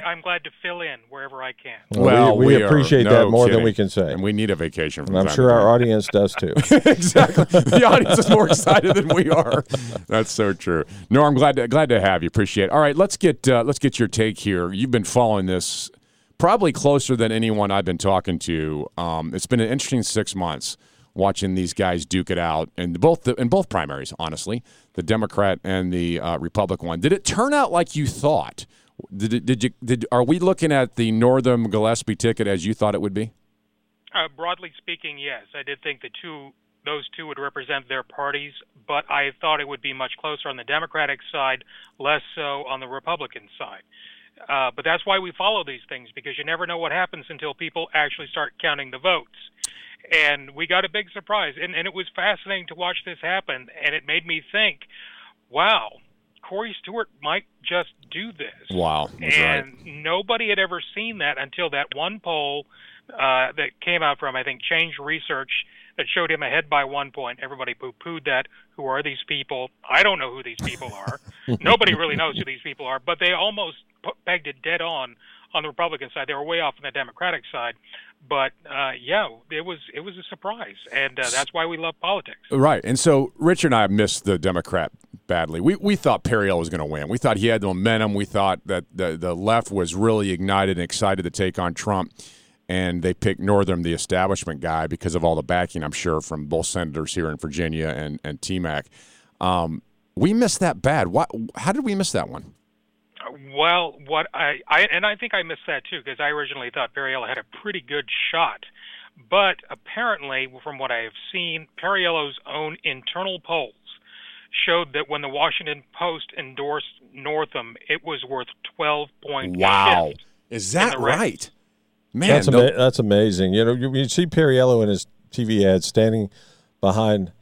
I'm glad to fill in wherever I can. Well, we, we are- appreciate no that more than we can say. And we need a vacation from And I'm time sure to our time. audience does too. exactly. The audience is more excited than we are. That's so true. Norm, I'm glad to, glad to have you. Appreciate it. All right, let's get uh, let's get your take here. You've been following this probably closer than anyone I've been talking to. Um, it's been an interesting six months watching these guys duke it out in both the, in both primaries. Honestly, the Democrat and the uh, Republican one. Did it turn out like you thought? Did did you did are we looking at the Northam Gillespie ticket as you thought it would be? Uh, broadly speaking, yes, I did think the two those two would represent their parties, but I thought it would be much closer on the Democratic side, less so on the Republican side. Uh, but that's why we follow these things because you never know what happens until people actually start counting the votes. And we got a big surprise, and, and it was fascinating to watch this happen, and it made me think, wow, Corey Stewart might just do this Wow, that's right. and nobody had ever seen that until that one poll uh, that came out from I think Change Research that showed him ahead by one point. Everybody poo-pooed that. Who are these people? I don't know who these people are. nobody really knows who these people are, but they almost pegged it dead on on the Republican side. They were way off on the Democratic side, but uh, yeah, it was it was a surprise, and uh, that's why we love politics. Right. And so Richard and I missed the Democrat badly. We, we thought Perriello was going to win. We thought he had the momentum. We thought that the, the left was really ignited and excited to take on Trump. And they picked Northam, the establishment guy, because of all the backing, I'm sure, from both senators here in Virginia and, and TMAC. Um, we missed that bad. Why, how did we miss that one? Well, what I, I and I think I missed that too because I originally thought Perriello had a pretty good shot, but apparently, from what I have seen, Perriello's own internal polls showed that when the Washington Post endorsed Northam, it was worth twelve point. Wow. Is that in the race. right? Man, that's, no- ama- that's amazing. You know, you, you see Perriello in his TV ad standing behind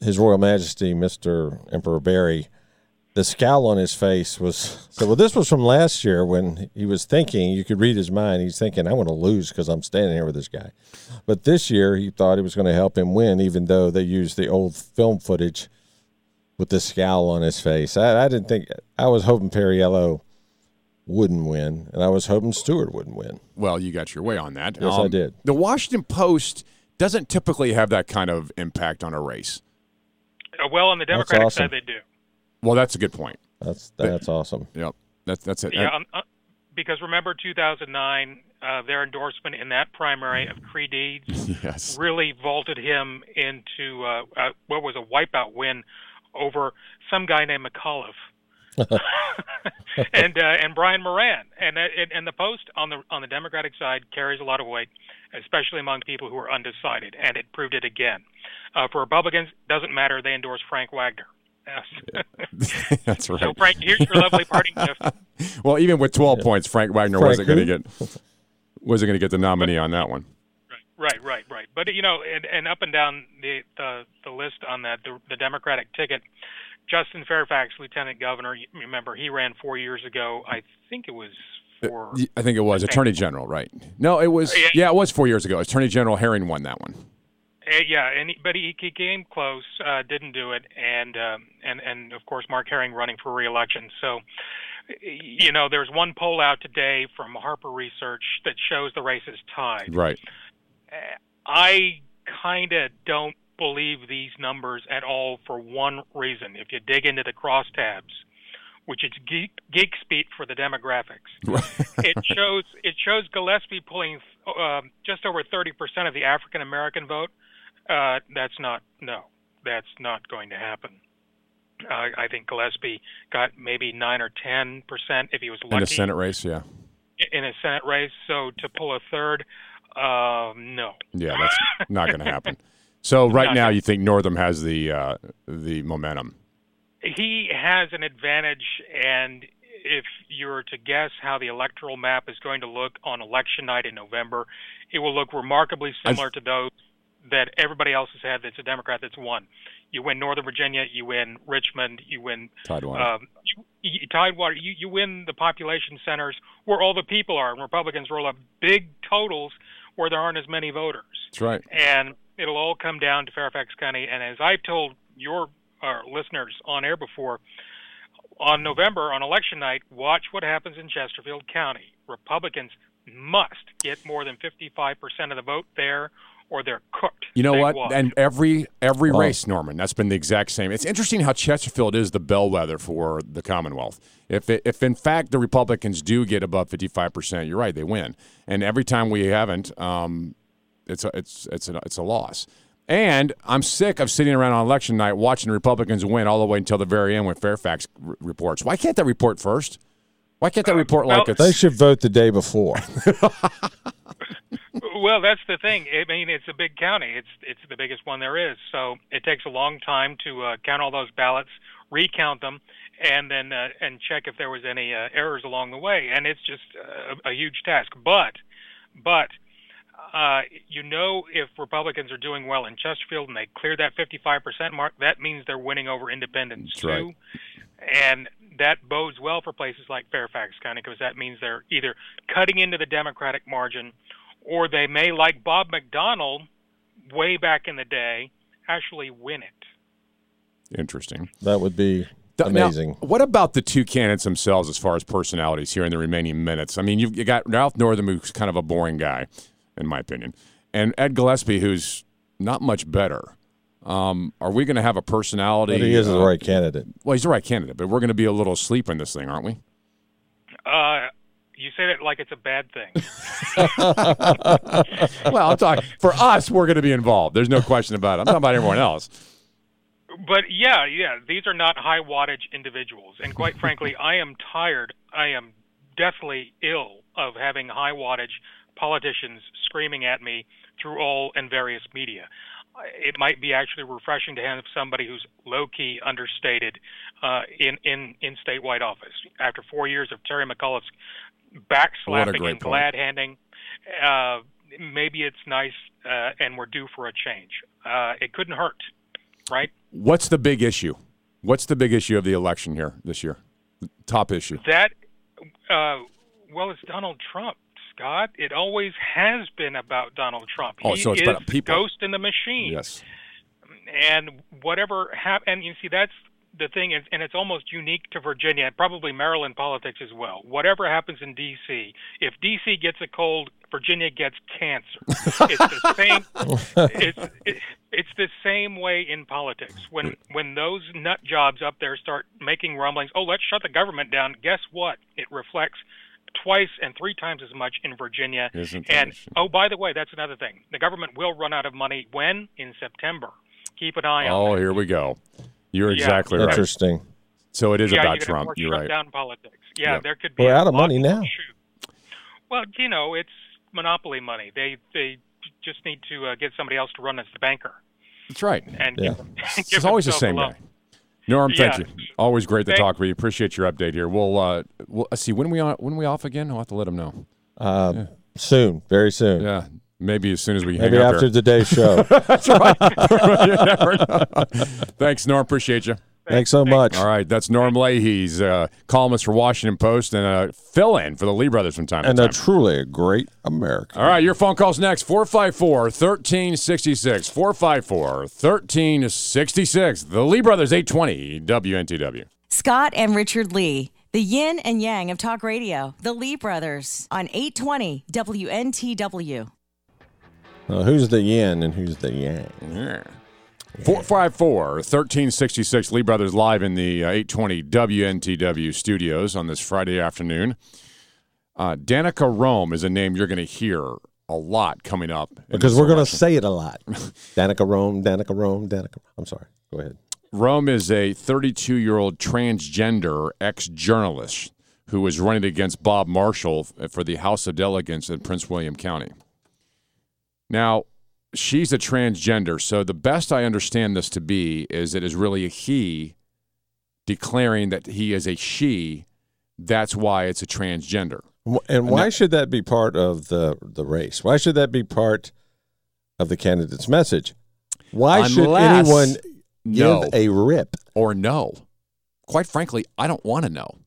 His Royal Majesty, Mr. Emperor Barry. The scowl on his face was so. Well, this was from last year when he was thinking. You could read his mind. He's thinking, "I want to lose because I'm standing here with this guy." But this year, he thought it was going to help him win, even though they used the old film footage with the scowl on his face. I, I didn't think. I was hoping Perriello wouldn't win, and I was hoping Stewart wouldn't win. Well, you got your way on that. Um, Yes, I did. The Washington Post doesn't typically have that kind of impact on a race. Uh, well, on the Democratic awesome. side, they do. Well, that's a good point. That's that's awesome. Yep, that's that's it. Yeah, um, uh, because remember 2009, uh, their endorsement in that primary of Creed yes. really vaulted him into uh, uh, what was a wipeout win over some guy named McAuliffe. and uh, and Brian Moran and, uh, and and the Post on the on the Democratic side carries a lot of weight, especially among people who are undecided, and it proved it again. Uh, for Republicans, doesn't matter; they endorse Frank Wagner. Yes. that's right. so Frank, here's your lovely parting gift. Well, even with 12 points, Frank Wagner Frank wasn't going to get wasn't going to get the nominee on that one. Right, right, right. But you know, and, and up and down the, the the list on that, the, the Democratic ticket, Justin Fairfax, Lieutenant Governor. Remember, he ran four years ago. I think it was for. Y- I think it was Attorney General, right? No, it was. Yeah. Yeah, it was four years ago. Attorney General Herring won that one. Uh, yeah, and he, but he, he came close, uh, didn't do it, and um, and and of course Mark Herring running for reelection. So, you know, there's one poll out today from Harper Research that shows the race is tied. Right. I kind of don't believe these numbers at all for one reason. If you dig into the crosstabs, which is geek, geek speak for the demographics. it shows it shows Gillespie pulling uh, just over 30% of the African American vote. Uh, that's not no, that's not going to happen. Uh, I think Gillespie got maybe nine or 10% if he was lucky In a Senate race, yeah. in a Senate race. So to pull a third, uh, no. Yeah, that's not going to happen. So right now, you think Northam has the uh, the momentum? he has an advantage and if you were to guess how the electoral map is going to look on election night in November, it will look remarkably similar to those that everybody else has had that's a Democrat that's won. You win Northern Virginia, you win Richmond, you win Tidewater. Um, you, you, Tidewater. You, you win the population centers where all the people are, and Republicans roll up big totals where there aren't as many voters That's right. and it'll all come down to Fairfax County. And as I've told your uh, listeners on air before, on November, on election night, watch what happens in Chesterfield County. Republicans must get more than 55% of the vote there, or they're cooked. You know Big what? watch. And every every Well- race, Norman, that's been the exact same. It's interesting how Chesterfield is the bellwether for the Commonwealth. If it, if in fact the Republicans do get above fifty five percent, you're right, they win. And every time we haven't, um, it's a, it's it's a, it's a loss. And I'm sick of sitting around on election night watching the Republicans win all the way until the very end when Fairfax r- reports. Why can't they report first? Why can't they report like well- it's They should vote the day before. Well, that's the thing. I mean, it's a big county. It's it's the biggest one there is. So it takes a long time to uh, count all those ballots, recount them, and then uh, and check if there was any uh, errors along the way. And it's just uh, a huge task. But but uh, you know, if Republicans are doing well in Chesterfield and they clear that 55% mark, that means they're winning over independents That's too. right. And that bodes well for places like Fairfax County because that means they're either cutting into the Democratic margin or they may, like Bob McDonnell way back in the day, actually win it. interesting. That would be Th- now, amazing. what about the two candidates themselves as far as personalities here in the remaining minutes? I mean, you've you got Ralph Northam, who's kind of a boring guy, in my opinion, and Ed Gillespie, who's not much better. Um, are we going to have a personality? But he is the uh, right candidate. Well, he's the right candidate, but we're going to be a little asleep in this thing, aren't we? Uh, you say that like it's a bad thing. well, I'm talking for us. We're going to be involved. There's no question about it. I'm talking about everyone else. But yeah, yeah, these are not high wattage individuals, and quite frankly, I am tired. I am deathly ill of having high wattage politicians screaming at me through all and various media. It might be actually refreshing to have somebody who's low key, understated uh, in in in statewide office. After four years of Terry McAuliffe's backslapping and glad handing, uh, maybe it's nice, uh, and we're due for a change. Uh, it couldn't hurt, right? What's the big issue? What's the big issue of the election here this year? Top issue. That, uh, well, it's Donald Trump, Scott. It always has been about Donald Trump. Oh, he so it's is about the people. ghost in the machine. Yes. And whatever happened, and you see, that's the thing, is, and it's almost unique to Virginia and probably Maryland politics as well. Whatever happens in D.C., if D.C. gets a cold, Virginia gets cancer. it's the same. It's it, it's the same way in politics. When when those nut jobs up there start making rumblings, oh, let's shut the government down. Guess what? It reflects twice and three times as much in Virginia. Isn't that and oh, by the way, that's another thing. The government will run out of money when in September. Keep an eye on. Oh, that. here we go. You're Yeah. exactly right. Interesting. So it is yeah, about you Trump. You're right. down politics. Yeah, Yep. there could be. We're out of money now. shoot. Well, you know, it's monopoly money. They they just need to uh, get somebody else to run as the banker That's right. and Yeah. give, It's give always the same a guy. loan. Norm, thank Yeah. you. Always great to Thank- talk with you. Appreciate your update here. We'll uh, we'll see when we on, when we off again. I'll have to let them know. Uh, Soon, very soon. Yeah, maybe as soon as we Maybe hang up after here. today's show. That's right. You never know. Thanks, Norm. Appreciate you. Thanks so much. All right, that's Norm Leahy's uh, columnist for Washington Post and a fill-in for the Lee brothers from time to time. And to a time. truly a great American. All right, your phone calls next 454 1366. 454 1366. The Lee Brothers, 820 WNTW. Scott and Richard Lee, the yin and yang of talk radio, the Lee brothers on 820 WNTW. Who's the yin and who's the yang? Yeah. 454 1366 Lee Brothers live in the uh, 820 WNTW studios on this Friday afternoon. Uh, Danica Roem is a name you're going to hear a lot coming up. Because we're going to say it a lot. Danica Roem, Danica Roem, Danica. I'm sorry. Go ahead. Roem is a 32 year old transgender ex journalist who is running against Bob Marshall for the House of Delegates in Prince William County. Now, she's a transgender, so the best I understand this to be is it is really a he declaring that he is a she. That's why it's a transgender. And why should that be part of the the race? Why should that be part of the candidate's message? Why should anyone give No. a rip? Or no. Quite frankly, I don't want to know.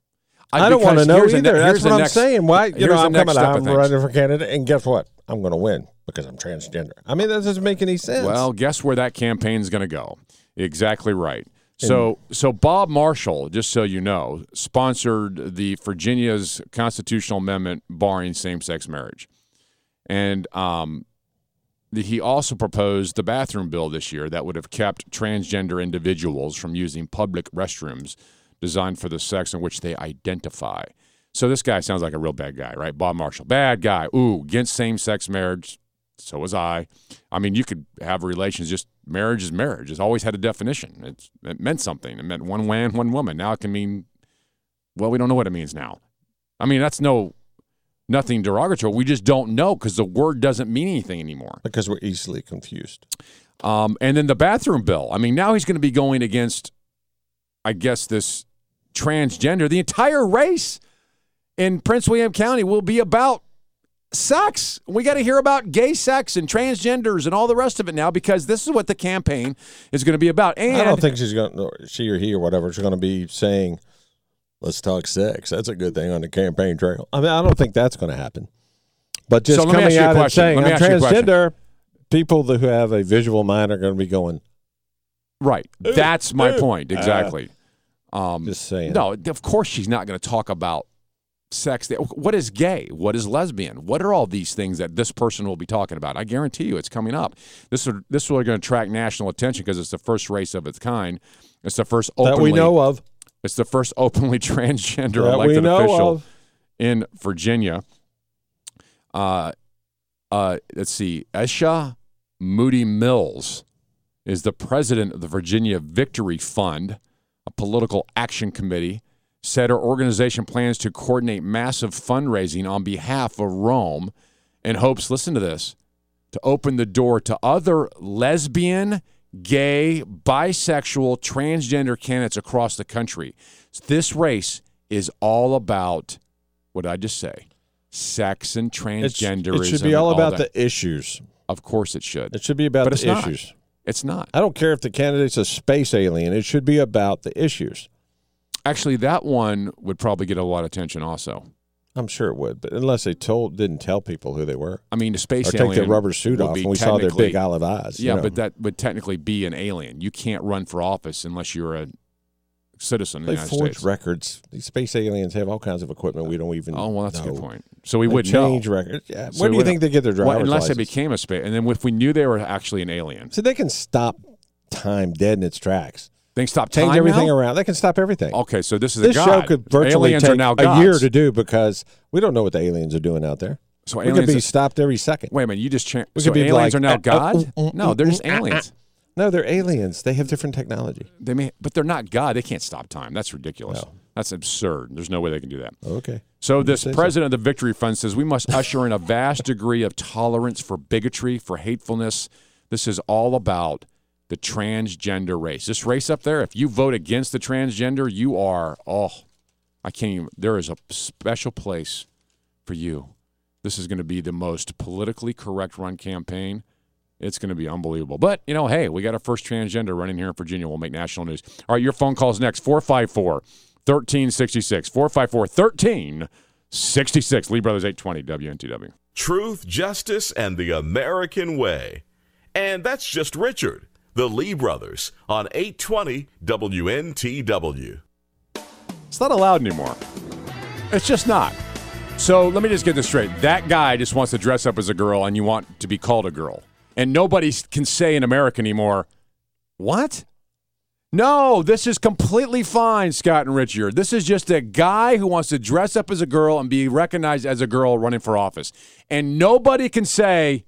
I, don't want to know either. ne- That's what I'm saying. Why? You know, I'm coming out, I'm running for Canada, and guess what? I'm going to win because I'm transgender. I mean, that doesn't make any sense. Well, guess where that campaign's going to go? Exactly right. So, so Bob Marshall, just so you know, sponsored the Virginia's constitutional amendment barring same-sex marriage, and um, the, he also proposed the bathroom bill this year that would have kept transgender individuals from using public restrooms designed for the sex in which they identify. So this guy sounds like a real bad guy, right? Bob Marshall, bad guy. Ooh, against same-sex marriage. So was I. I mean, you could have relations. Just marriage is marriage. It's always had a definition. It's, it meant something. It meant one man, one woman. Now it can mean, well, we don't know what it means now. I mean, that's no nothing derogatory. We just don't know because the word doesn't mean anything anymore. because we're easily confused. Um, and then the bathroom bill. I mean, now he's going to be going against, I guess, this transgender. The entire race in Prince William County will be about sex. We got to hear about gay sex and transgenders and all the rest of it now because this is what the campaign is going to be about. And I don't think she's going to, she or he or whatever, is going to be saying, let's talk sex. That's a good thing on the campaign trail. I mean, I don't think that's going to happen. But just So let me ask coming out and saying, I'm ask you a question. transgender, people who have a visual mind are going to be going, right, that's my point exactly. Um, just saying. No, of course she's not going to talk about sex. What is gay? What is lesbian? What are all these things that this person will be talking about? I guarantee you, it's coming up. This is this is going to attract national attention because it's the first race of its kind. It's the first openly that we know of. It's the first openly transgender That we elected know official of. in Virginia. Uh, uh, let's see. Esha Moody Mills is the president of the Virginia Victory Fund, a political action committee. Said her organization plans to coordinate massive fundraising on behalf of Roem and hopes, listen to this, to open the door to other lesbian, gay, bisexual, transgender candidates across the country. This race is all about what did I just say? Sex and It's- transgenderism. It should be all about that. the issues. Of course, it should. It should be about But the it's not. It's not. I don't care if the candidate's a space alien. It should be about the issues. Actually, that one would probably get a lot of attention. Also, I'm sure it would, but unless they told, didn't tell people who they were, I mean, the space or take alien their rubber suit off, and we saw their big olive eyes. you Yeah, know. but that would technically be an alien. You can't run for office unless you're a citizen the they United forge States. records. These space aliens have all kinds of equipment we don't even. Oh well, that's a good point. So we would change know. records. Yeah. So Where do you think they get their Well, driver's unless license? they became a space, and then if we knew they were actually an alien, So they can stop time dead in its tracks. they can stop Change everything now? around. They can stop everything. Okay, so this is this a show could virtually aliens take a year to do because we don't know what the aliens are doing out there. So we could be stopped every second. Wait a minute, you just changed. So could be aliens like, are now uh, uh, gods? uh, uh, no, they're just uh, uh, aliens. No, they're aliens. They have different technology. They may, but they're not God. They can't stop time. That's ridiculous. No. That's absurd. There's no way they can do that. Okay. So this say so. president of the Victory Fund says we must usher in a vast degree of tolerance for bigotry, for hatefulness. This is all about the transgender race. This race up there, if you vote against the transgender, you are oh, I can't even. There is a special place for you. This is going to be the most politically correct run campaign. It's going to be unbelievable. But, you know, hey, we got our first transgender running here in Virginia. We'll make national news. All right, your phone calls next 454 1366. 454 1366. Lee Brothers 820 WNTW. Truth, justice, and the American way. And that's just Richard, the Lee brothers, on 820 WNTW. It's not allowed anymore. It's just not. So let me just get this straight. That guy just wants to dress up as a girl and you want to be called a girl. And nobody can say in America anymore, What? No, this is completely fine, Scott and Richard. This is just a guy who wants to dress up as a girl and be recognized as a girl running for office. And nobody can say,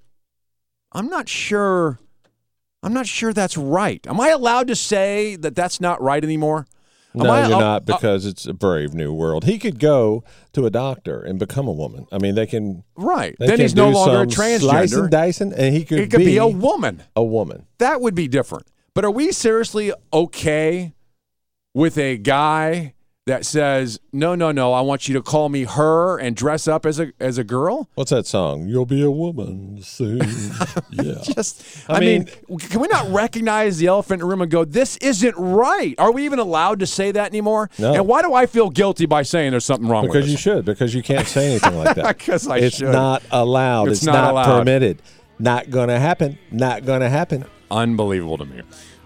I'm not sure. I'm not sure that's right. Am I allowed to say that that's not right anymore? No, I- you're uh, not because it's a brave new world. He could go to a doctor and become a woman. I mean, they can. Right. They Then can he's no longer a some Slicing, transgender. dicing, and he could. It could be a woman. A woman. That would be different. But are we seriously okay with a guy that says, "No, no, no, I want you to call me her and dress up as a as a girl"? What's that song? You'll be a woman soon. yeah. Just, I I, mean, mean- can we not recognize the elephant in the room and go, "This isn't right"? Are we even allowed to say that anymore? No. And why do I feel guilty by saying there's something wrong Because you should. Because you can't say anything like that. 'Cause I should. it's should. not allowed. It's It's, not not, allowed. permitted. Not gonna happen. Not gonna happen. Unbelievable to me.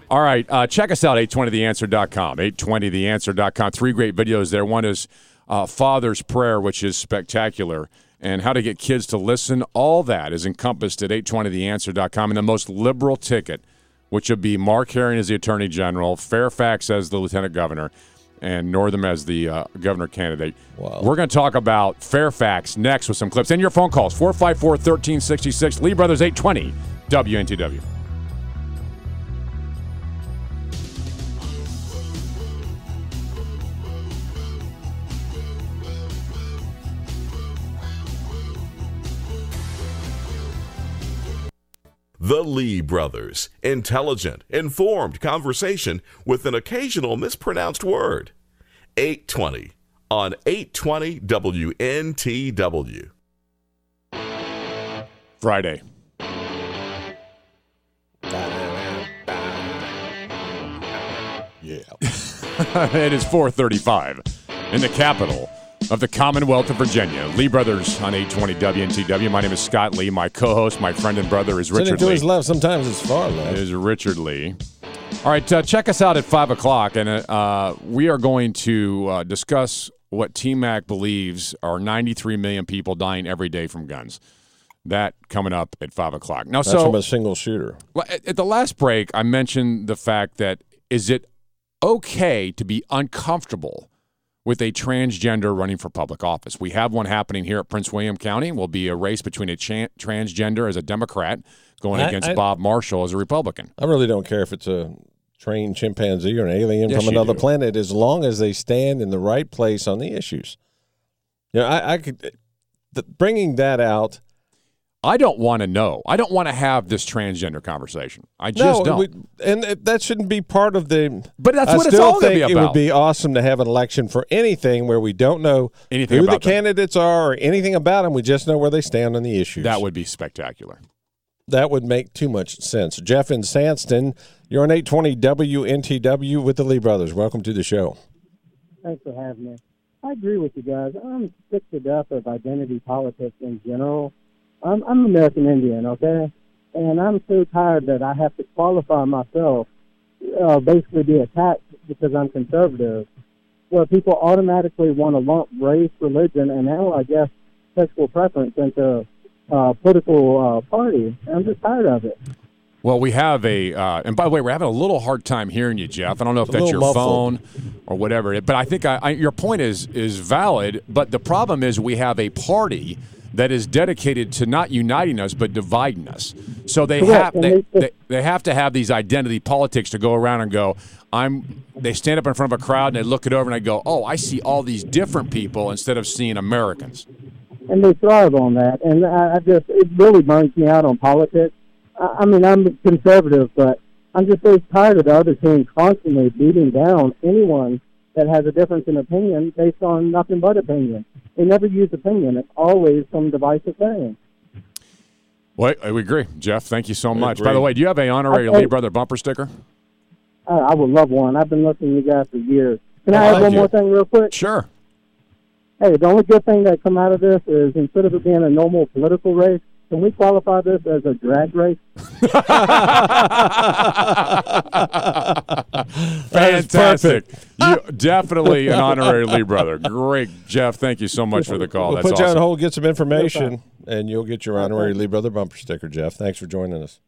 All right, uh, check us out, 820theanswer.com. 820theanswer.com. Three great videos there. One is uh, Father's Prayer, which is spectacular, and how to get kids to listen. All that is encompassed at 820theanswer.com. And the most liberal ticket, which would be Mark Herring as the Attorney General, Fairfax as the Lieutenant Governor, and Northam as the uh, governor candidate. Wow. We're going to talk about Fairfax next with some clips. And your phone calls 454 1366. Lee Brothers 820 WNTW. The Lee Brothers. Intelligent, informed conversation with an occasional mispronounced word. 820 on 820 WNTW. Friday. Yeah. it is 435 in the capital of the Commonwealth of Virginia. Lee Brothers on 820 WNTW. My name is Scott Lee. My co-host, my friend and brother is Richard to Lee. his left, sometimes it's far left. Is Richard Lee. All right, uh, check us out at 5 o'clock, and uh, we are going to uh, discuss what TMAC believes are 93 million people dying every day from guns. That coming up at 5 o'clock. Now, That's so from a single shooter. at the last break, I mentioned the fact that is it okay to be uncomfortable with a transgender running for public office? We have one happening here at Prince William County. Will be a race between a chan- transgender as a Democrat going I- against I- Bob Marshall as a Republican. I really don't care if it's a trained chimpanzee or an alien Yes, from another do. planet, as long as they stand in the right place on the issues. You know, I, I could the, bringing that out. I don't want to know. I don't want to have this transgender conversation. I just no, don't. we- and it- that shouldn't be part of the. But that's I what it's all gonna think be It would be awesome to have an election for anything where we don't know Anything who the them. candidates are or anything about them. We just know where they stand on the issues. that would be spectacular. that would make too much sense. Jeff in Sandston, you're on 820 WNTW with the Lee Brothers. Welcome to the show. Thanks for having me. I agree with you guys. I'm sick to death of identity politics in general. I'm, I'm American Indian, okay? And I'm so tired that I have to qualify myself, uh, basically be attacked because I'm conservative, where people automatically want to lump race, religion, and now I guess sexual preference into uh, political uh, party. I'm just tired of it. Well, we have a, uh, and by the way, we're having a little hard time hearing you, Jeff. I don't know if that's your muffled. phone or whatever, but I think I, I, your point is is valid. But the problem is we have a party that is dedicated to not uniting us but dividing us. So they Correct, have they, they- they, they have to have these identity politics to go around and go. I'm. They stand up in front of a crowd and they look it over and they go, "Oh, I see all these different people instead of seeing Americans." and they thrive on that. And I, I just, it really burns me out on politics. I, I mean, I'm conservative, but I'm just so tired of the other team constantly beating down anyone that has a difference in opinion based on nothing but opinion. They never use opinion. It's always some divisive thing. Well, I we agree, Jeff. Thank you so much. By the way, do you have a honorary Okay. Lee Brother bumper sticker? I, I would love one. I've been listening to you guys for years. Can I I add like one you. more thing real quick? Sure. Hey, the only good thing that come out of this is instead of it being a normal political race, can we qualify this as a drag race? Fantastic. You definitely an honorary Lee brother. Great, Jeff. Thank you so much for the call. We'll That's put you on hold, get some information, and you'll get your honorary Lee Brother bumper sticker, Jeff. Thanks for joining us.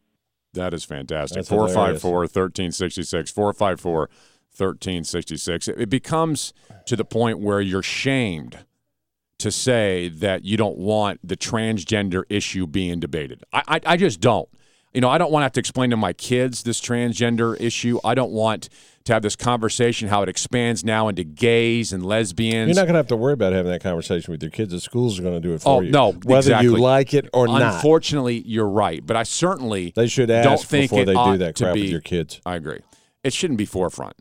That is fantastic. That's 454 1366. 454 1366. It becomes to the point where you're shamed to say that you don't want the transgender issue being debated. I, I, I just don't. You know, I don't want to have to explain to my kids this transgender issue. I don't want to have this conversation how it expands now into gays and lesbians. You're not going to have to worry about having that conversation with your kids. The schools are going to do it for Oh you. no! whether exactly. you like it or not. Unfortunately, you're right. But I certainly They should ask don't think before they do that to crap with be- your kids. I agree. It shouldn't be forefront.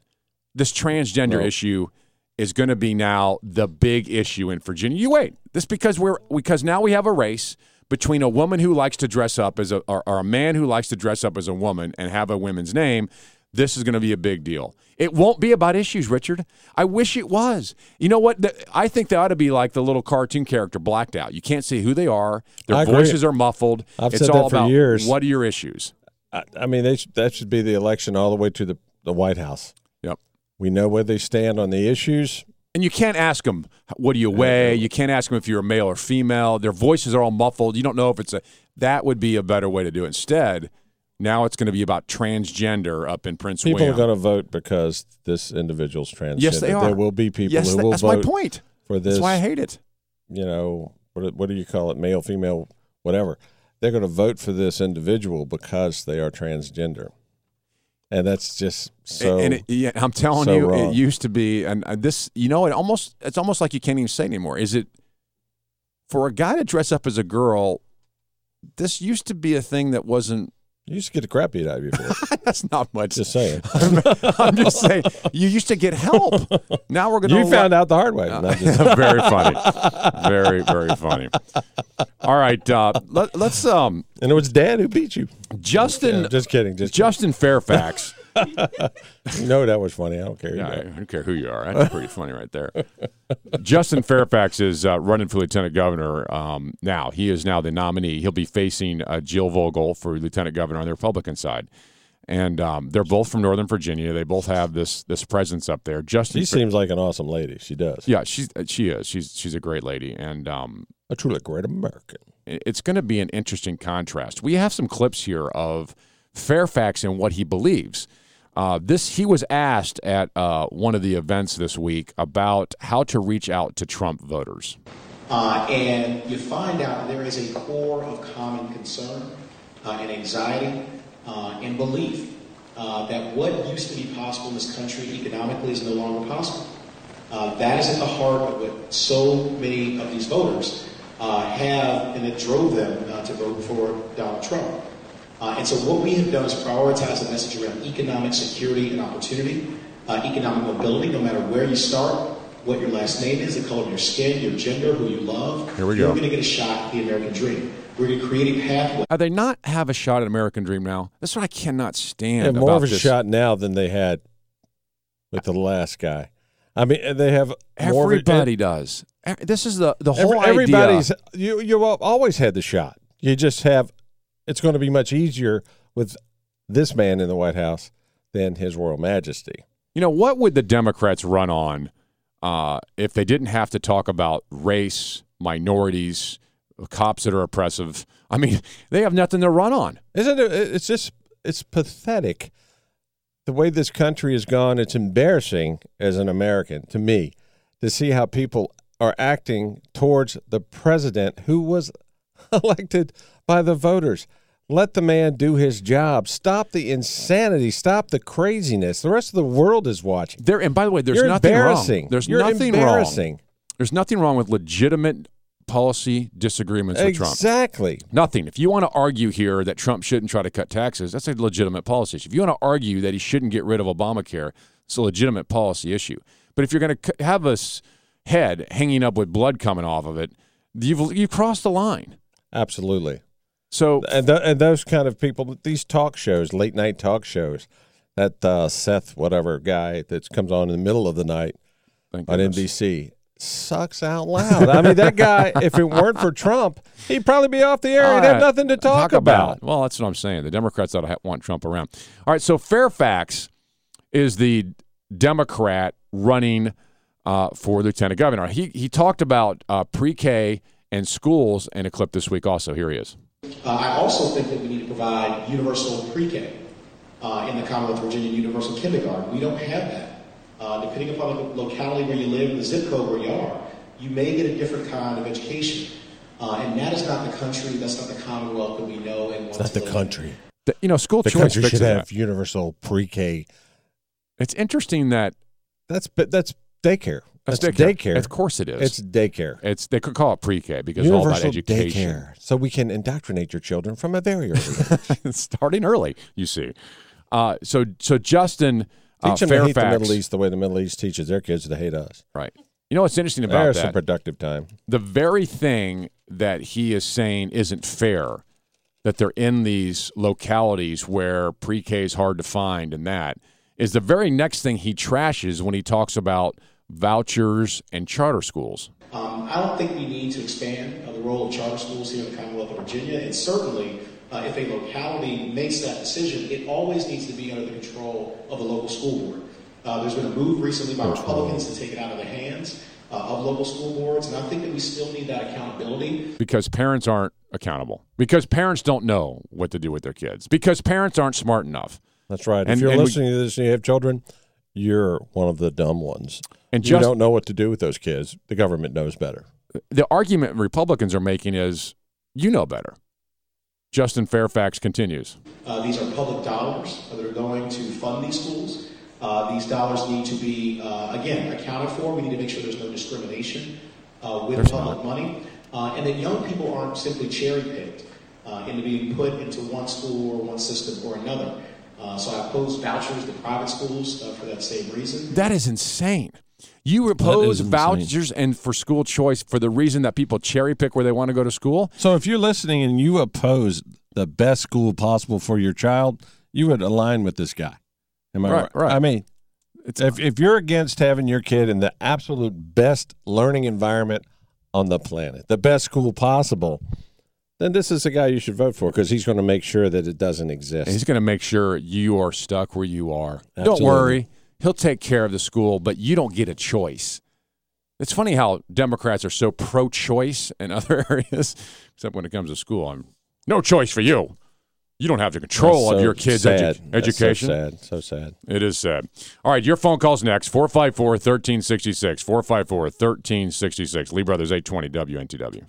This transgender No. issue is going to be now the big issue in Virginia. You wait. This because we're because now we have a race between a woman who likes to dress up as a or, or a man who likes to dress up as a woman and have a women's name. This is going to be a big deal. It won't be about issues, Richard. I wish it was. You know what? The- I think they ought to be like the little cartoon character blacked out. You can't see who they are. Their voices are muffled. I've it's said all that for about years. what are your issues. I, I mean, they that should be the election all the way to the, the White House. Yep. We know where they stand on the issues. And you can't ask them, what do you weigh? You can't ask them if you're a male or female. Their voices are all muffled. You don't know if it's a. That would be a better way to do it. Instead, now it's going to be about transgender up in Prince People William. are going to vote because this individual's transgender. Yes, they are. There will be people Yes, who that- will that's my point. for this. That's why I hate it. You know, what, what do you call it? Male, female, whatever. They're going to vote for this individual because they are transgender. And that's just so. and it, yeah, I'm telling so you, wrong. it used to be, and uh, this, you know, it almost, it's almost like you can't even say anymore. Is it for a guy to dress up as a girl? This used to be a thing that wasn't. You used to get the crap beat out of you. That's not much. Just saying. I'm, I'm just saying, you used to get help. Now we're going to. you found out the hard way. Just- very funny, very very funny. All right, uh, let, let's um, and it was Dad who beat you. Justin, Yeah, just kidding. Just Justin Fairfax. know that was funny. I don't care. Yeah, I don't care who you are. That's pretty funny right there. Justin Fairfax is uh, running for lieutenant governor um, now. He is now the nominee. He'll be facing uh, Jill Vogel for lieutenant governor on the Republican side. And um, they're both from Northern Virginia. They both have this this presence up there. Justin, She seems like an awesome lady. She does. yeah, she's uh, she is. She's she's a great lady, and um, A truly great American. it's going to be an interesting contrast. We have some clips here of Fairfax and what he believes. Uh, this he was asked at uh, one of the events this week about how to reach out to Trump voters. Uh, and you find out there is a core of common concern uh, and anxiety uh, and belief uh, that what used to be possible in this country economically is no longer possible. That is at the heart of what so many of these voters have and that drove them to vote for Donald Trump. Uh, and so what we have done is prioritize the message around economic security and opportunity, uh, economic mobility, no matter where you start, what your last name is, the color of your skin, your gender, who you love. Here we You're go. going to get a shot at the American dream. We're going to create a pathway. Are they not have a shot at American Dream now? That's what I cannot They stand. have more about of a this. shot now than they had with the last guy. I mean, they have more a- Everybody does. This is the the whole Every- everybody's idea. you you always had the shot. You just have it's going to be much easier with this man in the White House than His Royal Majesty. You know, what would the Democrats run on uh, if they didn't have to talk about race, minorities, cops that are oppressive? I mean, they have nothing to run on. Isn't it? It's just it's pathetic the way this country has gone. It's embarrassing as an American to me to see how people are acting towards the president who was elected by the voters. Let the man do his job. Stop the insanity. Stop the craziness. The rest of the world is watching. There, and by the way, there's You're nothing embarrassing. wrong. There's You're nothing embarrassing. wrong. There's nothing wrong with legitimate policy disagreements with Trump. Exactly. Nothing. If you want to argue here that Trump shouldn't try to cut taxes, that's a legitimate policy issue. If you want to argue that he shouldn't get rid of Obamacare, it's a legitimate policy issue. But if you're going to have a head hanging up with blood coming off of it, you've you crossed the line. Absolutely. So and th- and those kind of people, these talk shows, late night talk shows, that uh, Seth whatever guy that comes on in the middle of the night Thank on goodness. NBC sucks out loud. I mean, that guy, if it weren't for Trump, he'd probably be off the air. He'd All have nothing to talk, about. Well, that's what I'm saying. The Democrats ought to ha- want Trump around. All right, so Fairfax is the Democrat running uh, for lieutenant governor. He he talked about uh, pre-K and schools in a clip this week. Also, here he is. Uh, I also think that we need to provide universal pre-K uh, in the Commonwealth of Virginia, universal kindergarten. We don't have that. Uh, depending upon the locality where you live, the zip code where you are, you may get a different kind of education. Uh, and that is not the country, that's not the Commonwealth that we know and want It's not the live country. The- you know, school The choice country should have that. universal pre-K. It's interesting that That's but that's daycare. That's That's, daycare. daycare. Of course it is. It's daycare. it's they could call it pre-K because it's all about education. daycare, so we can indoctrinate your children from a very early age. starting early. You see, uh, so so Justin uh, Teach them to hate the Middle East the way the Middle East teaches their kids to hate us. right? You know what's interesting about There's that? some productive time. the very thing that he is saying isn't fair that they're in these localities where pre-K is hard to find and that is the very next thing he trashes when he talks about vouchers and charter schools. Um, I don't think we need to expand uh, the role of charter schools here in the Commonwealth of Virginia. And certainly, uh, if a locality makes that decision, it always needs to be under the control of the local school board. Uh, there's been a move recently by Republicans to take it out of the hands uh, of local school boards, and I think that we still need that accountability. because parents aren't accountable because parents don't know what to do with their kids because parents aren't smart enough That's right. And- if you're and we- listening to this and you have children, you're one of the dumb ones. And you just- don't know what to do with those kids. The government knows better. the argument republicans are making is you know better justin fairfax continues Uh, these are public dollars that are going to fund these schools. Uh, these dollars need to be, uh, again, accounted for. We need to make sure there's no discrimination uh, with There's public money, uh, and that young people aren't simply cherry picked uh, into being put into one school or one system or another. Uh, so I oppose vouchers to private schools uh, for that same reason. that is insane you oppose vouchers and for school choice for the reason that people cherry pick where they want to go to school So if you're listening and you oppose the best school possible for your child, you would align with this guy. Am I Right, right? right. I mean, It's- If, if you're against having your kid in the absolute best learning environment on the planet, the best school possible, then this is the guy you should vote for because he's going to make sure that it doesn't exist. he's going to make sure you are stuck where you are don't worry he'll take care of the school but you don't get a choice it's funny how democrats are so pro-choice in other areas except when it comes to school i'm no choice for you you don't have the control That's of your kids' sad. edu- That's education So sad. So sad. It is sad. All right, your phone call's next 454 1366. 454 1366. Lee Brothers 820 WNTW.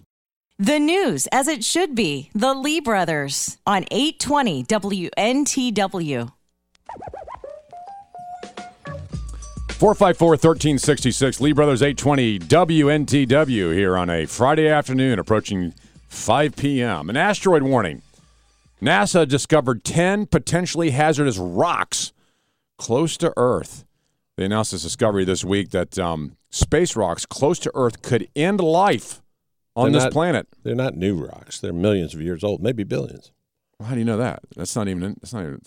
The news as it should be. The Lee Brothers on 820 WNTW. 454 1366. Lee Brothers 820 WNTW here on a Friday afternoon approaching 5 p.m. An asteroid warning. NASA discovered 10 potentially hazardous rocks close to Earth. They announced this discovery this week that um, space rocks close to Earth could end life on They're this not- planet. They're not new rocks. They're millions of years old, maybe billions. Well, how do you know that? That's not even. That's not even.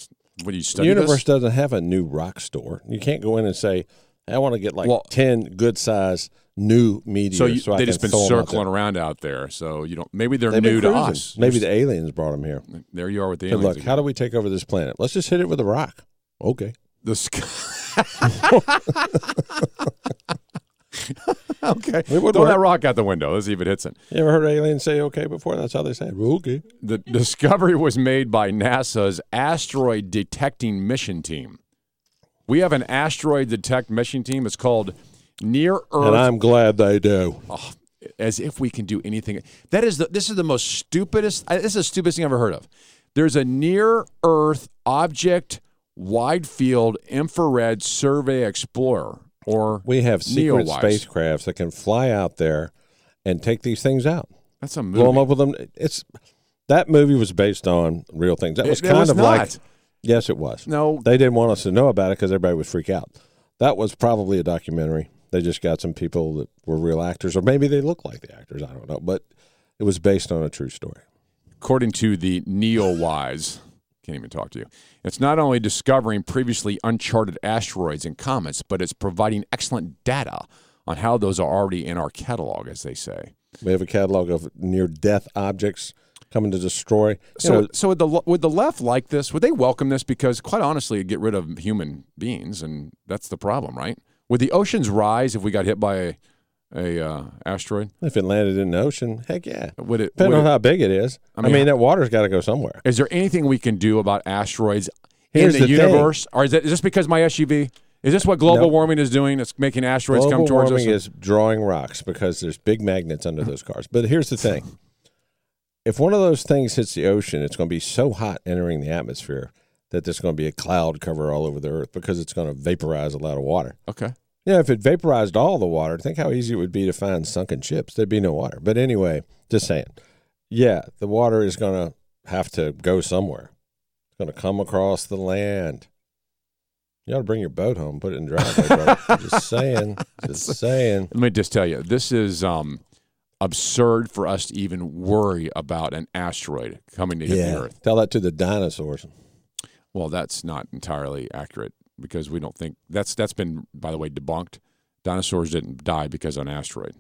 What do you The universe this? doesn't have a new rock store. You can't go in and say, "I want to get like Well- ten good size new meteors." So, you, I they just been throw 'em out circling around out there. So you don't. Maybe they're They've new to us. Maybe You're the aliens brought them here. there you are with the aliens. look, how do we take over this planet? Let's just hit it with a rock. Okay. the sky. okay, It would throw work. that rock out the window. Let's see if it hits it. You ever heard aliens say okay before? That's how they say it. Okay. The discovery was made by NASA's asteroid detecting mission team. We have an asteroid detect mission team. It's called Near Earth And I'm glad they do. Oh, as if we can do anything. That is the this is the most stupidest. Uh, this is the stupidest thing I've ever heard of. There's a near Earth object wide field infrared survey explorer, or We have secret NEOWISE. spacecrafts that can fly out there and take these things out. That's a movie. Blow them up with them. It's that movie was based on real things. That was it kind was of like yes, it was. No. they didn't want us to know about it because everybody would freak out. That was probably a documentary. They just got some people that were real actors, or maybe they look like the actors. I don't know, but it was based on a true story. According to the NEOWISE, can't even talk to you. It's not only discovering previously uncharted asteroids and comets, but it's providing excellent data on how those are already in our catalog, as they say. We have a catalog of near-death objects coming to destroy. You So, know, so would the would the left like this? Would they welcome this? Because quite honestly, it'd get rid of human beings, and that's the problem, right? Would the oceans rise if we got hit by a, A uh, asteroid? If it landed in the ocean, heck yeah. Would it? Depending would on it- how big it is. I mean, that water's got to go somewhere. Is there anything we can do about asteroids in the, the thing. universe, or is, it, is this because my SUV? Is this what global warming is doing? It's making asteroids Global come towards us. Global warming is drawing rocks because there's big magnets under those cars. But here's the thing: if one of those things hits the ocean, it's going to be so hot entering the atmosphere that there's going to be a cloud cover all over the earth because it's going to vaporize a lot of water. okay. Yeah, if it vaporized all the water, think how easy it would be to find sunken ships. There'd be no water. But anyway, just saying. Yeah, the water is going to have to go somewhere. It's going to come across the land. You ought to bring your boat home, put it in driveway, brother. just saying. Just saying. Let me just tell you, this is um, absurd for us to even worry about an asteroid coming to hit the Earth. Tell that to the dinosaurs. Well, that's not entirely accurate because we don't think that's that's been, by the way, debunked. Dinosaurs didn't die because of an asteroid.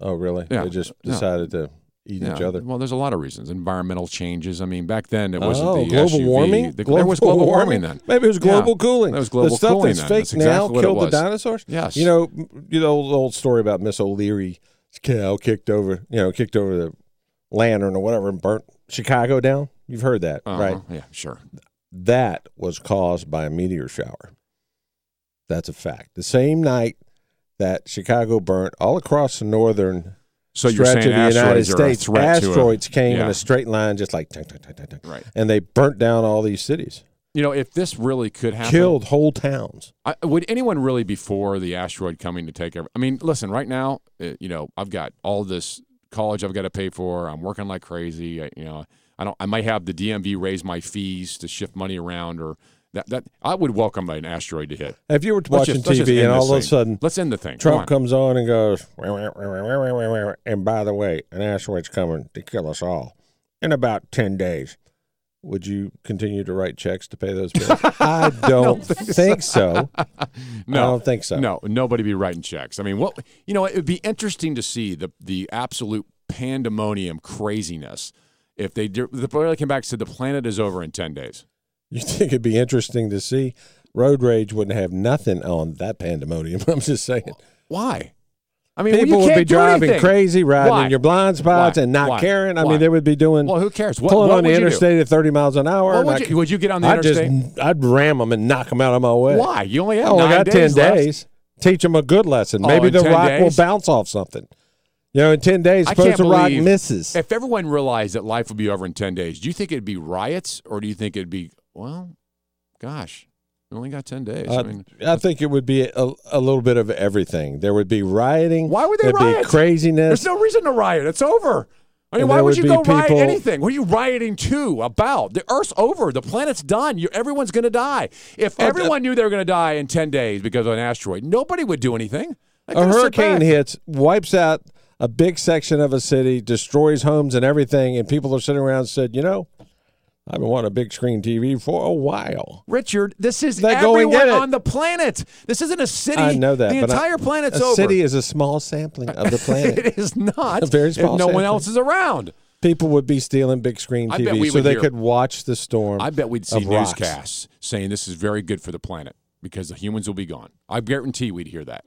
Oh, really? Yeah. They just Yeah. decided to eat each other. Well, there's a lot of reasons. Environmental changes. I mean, back then it wasn't oh, the global SUV. warming. The- there was global warming then. Maybe it was global Yeah. cooling. That was global the stuff cooling that's then. fake That's exactly now killed the dinosaurs. Yes. You know, you know the old story about Miss O'Leary's cow kicked over, you know, kicked over the lantern or whatever and burnt Chicago down. You've heard that, Uh-huh. right? Yeah, sure. That was caused by a meteor shower. That's a fact. The same night that Chicago burnt all across the northern So stretch of the United States, asteroids came in a straight line, just like. Right. and they burnt down all these cities, You know, if this really could happen, killed whole towns. I, would anyone really before the asteroid coming to take over? I mean, listen, right now, uh, you know, I've got all this college I've got to pay for. I'm working like crazy. I, you know, I don't. I might have the DMV raise my fees to shift money around, or that. That I would welcome an asteroid to hit. If you were watching just- TV and all of a sudden let's end the thing. Trump on. comes on and goes, and by the way, an asteroid's coming to kill us all in about 10 days. Would you continue to write checks to pay those bills? I don't think so. No, I don't think so. No, nobody be writing checks. I mean, what you know, it would be interesting to see the the absolute pandemonium craziness if they do, the player came back and said the planet is over in ten days. You think it'd be interesting to see? Road rage wouldn't have nothing on that pandemonium. I'm just saying. Why? I mean, people would be driving anything. crazy, riding Why? in your blind spots Why? and not Why? caring. I mean, they would be doing. Well, who cares? What- pulling what on the you do? interstate at 30 miles an hour. Would I you- would you get on the I'd interstate? Just, I'd ram them and knock them out of my way. Why? You only have I only nine got days 10 left. days. Teach them a good lesson. Oh, Maybe the rock days? will bounce off something. You know, in 10 days, I to rock misses. If everyone realized that life would be over in ten days, do you think it'd be riots, or do you think it'd be well? Gosh, we only got ten days. I I, mean, I think it would be a, a little bit of everything. There would be rioting. Why would they There'd riot? be craziness. There's no reason to riot. It's over. I mean, And why would would you go riot anything? What are you rioting to about? The Earth's over. The planet's done. You, everyone's going to die. If Oh, everyone knew they were going to die in 10 days because of an asteroid, nobody would do anything. A hurricane hits, wipes out a big section of a city, destroys homes and everything, and people are sitting around and said, you know, I've been wanting a big screen TV for a while. Richard, this is They everyone on the planet. This isn't a city. I know that. The but I- entire planet's a over. city is a small sampling of the planet. it is not. A very small if no one else is around. People would be stealing big screen I bet TV so they hear- could watch the storm. I bet we'd see newscasts saying this is very good for the planet because the humans will be gone. I guarantee we'd hear that.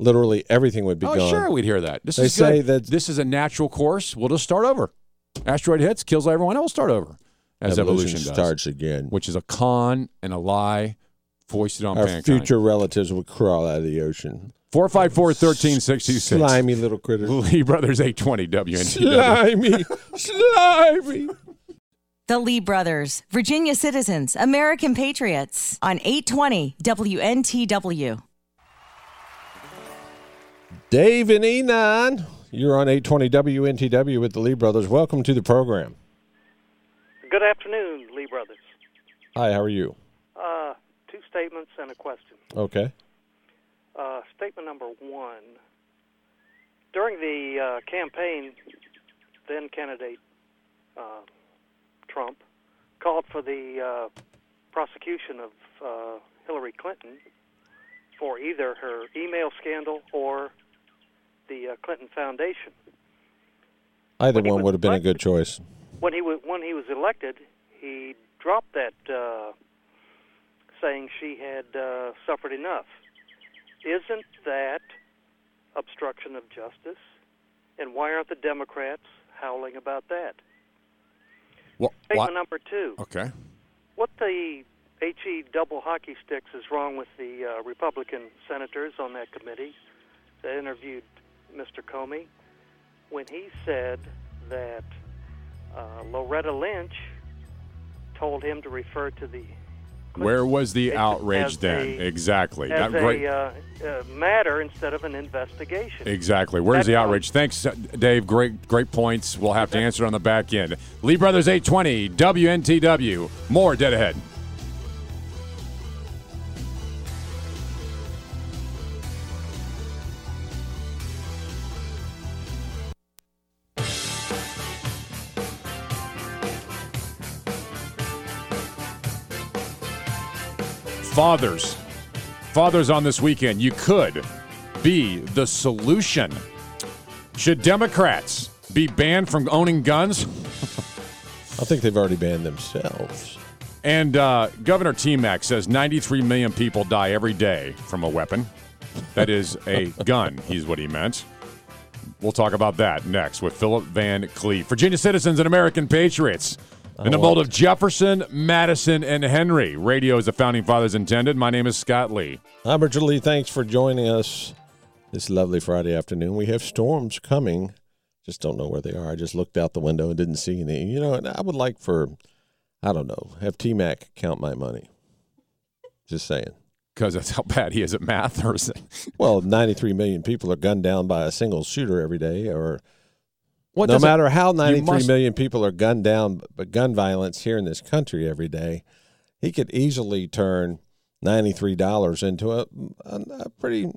Literally everything would be oh, gone. sure, we'd hear that. This They is say good. that- this is a natural course. We'll just start over. Asteroid hits, kills everyone We'll Start over, as evolution, Evolution does, starts again. which is a con and a lie foisted on Our mankind. future relatives would crawl out of the ocean. Four five four thirteen sixty six. Slimy little critters. Lee Brothers eight twenty WNTW. Slimy. Slimy. The Lee Brothers, Virginia citizens, American patriots on 820 WNTW. Dave and Enon, you're on 820 WNTW with the Lee Brothers. Welcome to the program. Good afternoon, Lee Brothers. Hi, how are you? Uh, two statements and a question. Okay. Uh, statement number one. During the uh, campaign, then candidate uh, Trump called for the uh, prosecution of uh, Hillary Clinton for either her email scandal or the uh, Clinton Foundation. Either one would have been a good choice. When he was when he was elected, he dropped that, uh, saying she had uh, suffered enough. Isn't that obstruction of justice, and why aren't the Democrats howling about that? Well, Statement number two. Okay. What the HE double hockey sticks is wrong with the uh, Republican senators on that committee that interviewed Mr. Comey when he said that uh, Loretta Lynch told him to refer to the Where was the outrage a- then? exactly. as That- great- a uh, uh, matter instead of an investigation. Exactly. Where's the outrage? Thanks, uh, Dave. Great, great points. We'll have to answer on the back end. Lee Brothers 820 WNTW. More dead ahead. Fathers, fathers on this weekend, you could be the solution. Should Democrats be banned from owning guns? I think they've already banned themselves. And uh, Governor T Mac says 93 million people die every day from a weapon. That is a gun, he's what he meant. We'll talk about that next with Philip Van Cleave. Virginia citizens and American patriots. In the Oh, mold of Jefferson, Madison, and Henry. Radio is the founding fathers intended. My name is Scott Lee. I'm Richard Lee. Thanks for joining us this lovely Friday afternoon. We have storms coming. Just don't know where they are. I just looked out the window and didn't see any. You know, and I would like for, I don't know, have T Mac count my money. Just saying. Because that's how bad he is at math, or is it? Well, 93 million people are gunned down by a single shooter every day, or What no does it- matter how you 93 million must- people are gunned down, but gun violence here in this country every day, he could easily turn $93 into a, a, a pretty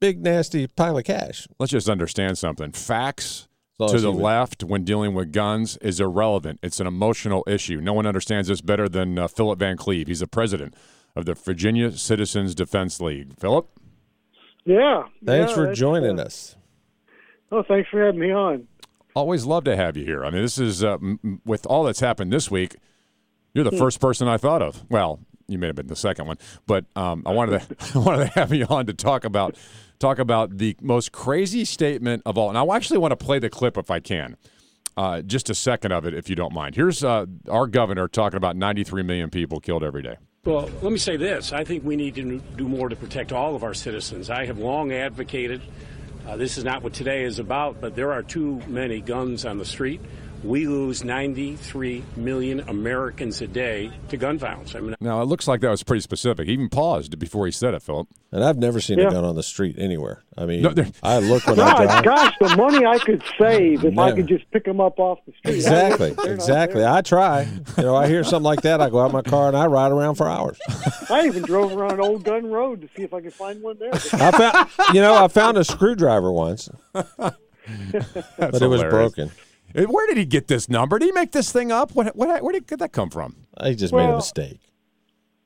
big, nasty pile of cash. Let's just understand something. Facts to the you- left when dealing with guns is irrelevant. It's an emotional issue. No one understands this better than uh, Philip Van Cleave. He's the president of the Virginia Citizens Defense League. Philip? Yeah. Thanks yeah, for joining uh, us. Oh, thanks for having me on. Always love to have you here. I mean, this is, uh, m- with all that's happened this week, you're the Hmm. first person I thought of. Well, you may have been the second one, but um, I wanted to I wanted to have you on to talk about talk about the most crazy statement of all. And I actually want to play the clip if I can, uh, just a second of it, if you don't mind. Here's uh, our governor talking about 93 million people killed every day. Well, let me say this. I think we need to do more to protect all of our citizens. I have long advocated, uh, this is not what today is about, but there are too many guns on the street. We lose 93 million Americans a day to gun violence. I mean, Now it looks like that was pretty specific. He even paused before he said it, Philip. And I've never seen Yeah. a gun on the street anywhere. I mean, No, I look when I God, drive. gosh, the money I could save if I could just pick them up off the street. Exactly, exactly. I try. You know, I hear something like that, I go out in my car and I ride around for hours. I even drove around Old Gun Road to see if I could find one there. I found, you know, I found a screwdriver once, That's but it was broken. Where did he get this number? Did he make this thing up? What, what, where did that come from? I just made a mistake.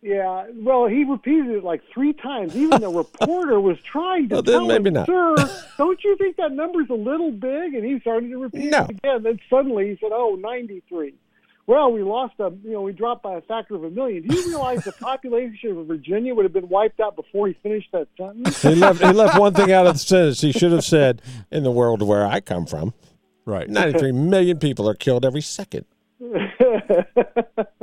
Yeah, well, he repeated it like three times. Even the reporter was trying to Well, tell maybe him, not. "Sir, don't you think that number's a little big?" And he started to repeat No. it again. Then suddenly he said, "Oh, 93." Well, we lost a, you know, we dropped by a factor of a million. Do you realize the population of Virginia would have been wiped out before he finished that sentence? He left. He left one thing out of the sentence. He should have said, "In the world where I come from, Right. 93 million people are killed every second.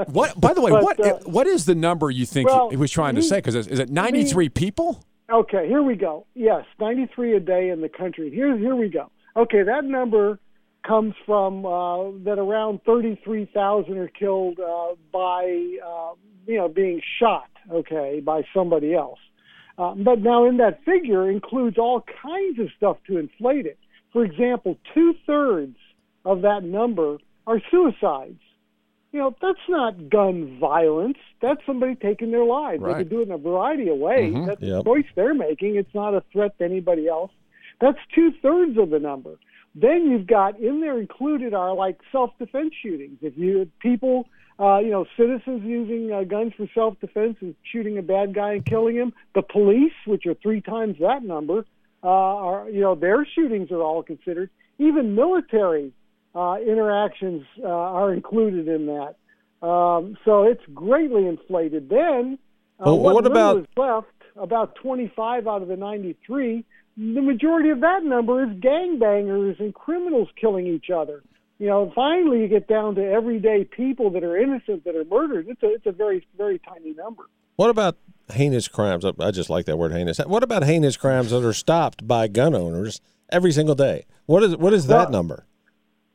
What? By the way, But, what uh, what is the number you think well, he was trying to he- say? Because is, is it 93 people? Okay, here we go. Yes, 93 a day in the country. Here, here we go. Okay, that number comes from uh, that around 33,000 are killed uh, by uh, you know being shot. Okay, by somebody else. Uh, but now in that figure includes all kinds of stuff to inflate it. For example, two thirds of that number are suicides. You know, that's not gun violence. That's somebody taking their lives. They Right. could do it in a variety of ways. Mhm. That's Yep. a choice they're making. It's not a threat to anybody else. That's two thirds of the number. Then you've got in there included are like self-defense shootings. If you people, uh, you know, citizens using uh, guns for self-defense and shooting a bad guy and killing him. The police, which are three times that number, uh, are you know their shootings are all considered. Even military uh, interactions uh, are included in that. Um, so it's greatly inflated. Then, uh, Well, what, what about- left? About 25 out of the 93 the majority of that number is gangbangers and criminals killing each other. You know, finally you get down to everyday people that are innocent that are murdered. It's a it's a very very tiny number. What about heinous crimes? I- I just like that word heinous. What about heinous crimes that are stopped by gun owners every single day? What is what is that Well- number?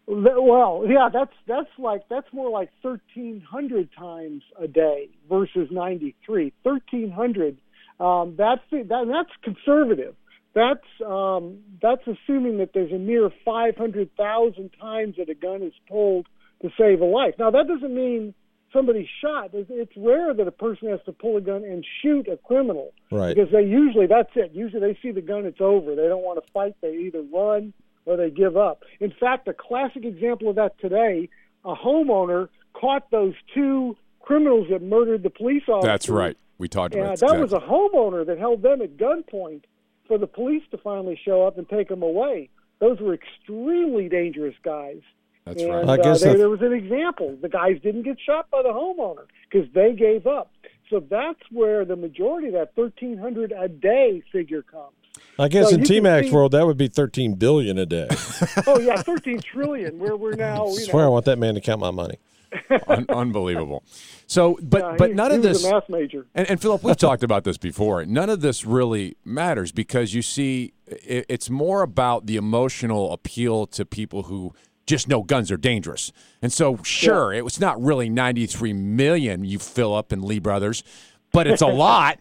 Well, yeah, that's that's like that's more like thirteen hundred times a day versus ninety three. Thirteen hundred. Um, that's that, that's conservative. That's um, that's assuming that there's a mere five hundred thousand times that a gun is pulled to save a life. Now that doesn't mean somebody's shot. It's, it's rare that a person has to pull a gun and shoot a criminal Right. because they usually that's it. Usually they see the gun, it's over. They don't want to fight. They either run or they give up. In fact, a classic example of that today, a homeowner caught those two criminals that murdered the police officer. That's right. We talked about that was a homeowner that held them at gunpoint for the police to finally show up and take them away. Those were extremely dangerous guys. That's and, right. I uh, guess there, that- there was an example. The guys didn't get shot by the homeowner because they gave up. So that's where the majority of that 1,300 a day figure comes. I guess So in you T can see- world that would be thirteen billion a day. oh yeah, 13 trillion. Where we're now, I you swear I want that man to count my money. Un- unbelievable. So, but Yeah, but he- none he of was this. a math major. And, and Philip, we've talked about this before. None of this really matters because you see, it, it's more about the emotional appeal to people who just know guns are dangerous. And so, sure, it was not really 93 million, you Philip and Lee brothers, but it's a lot,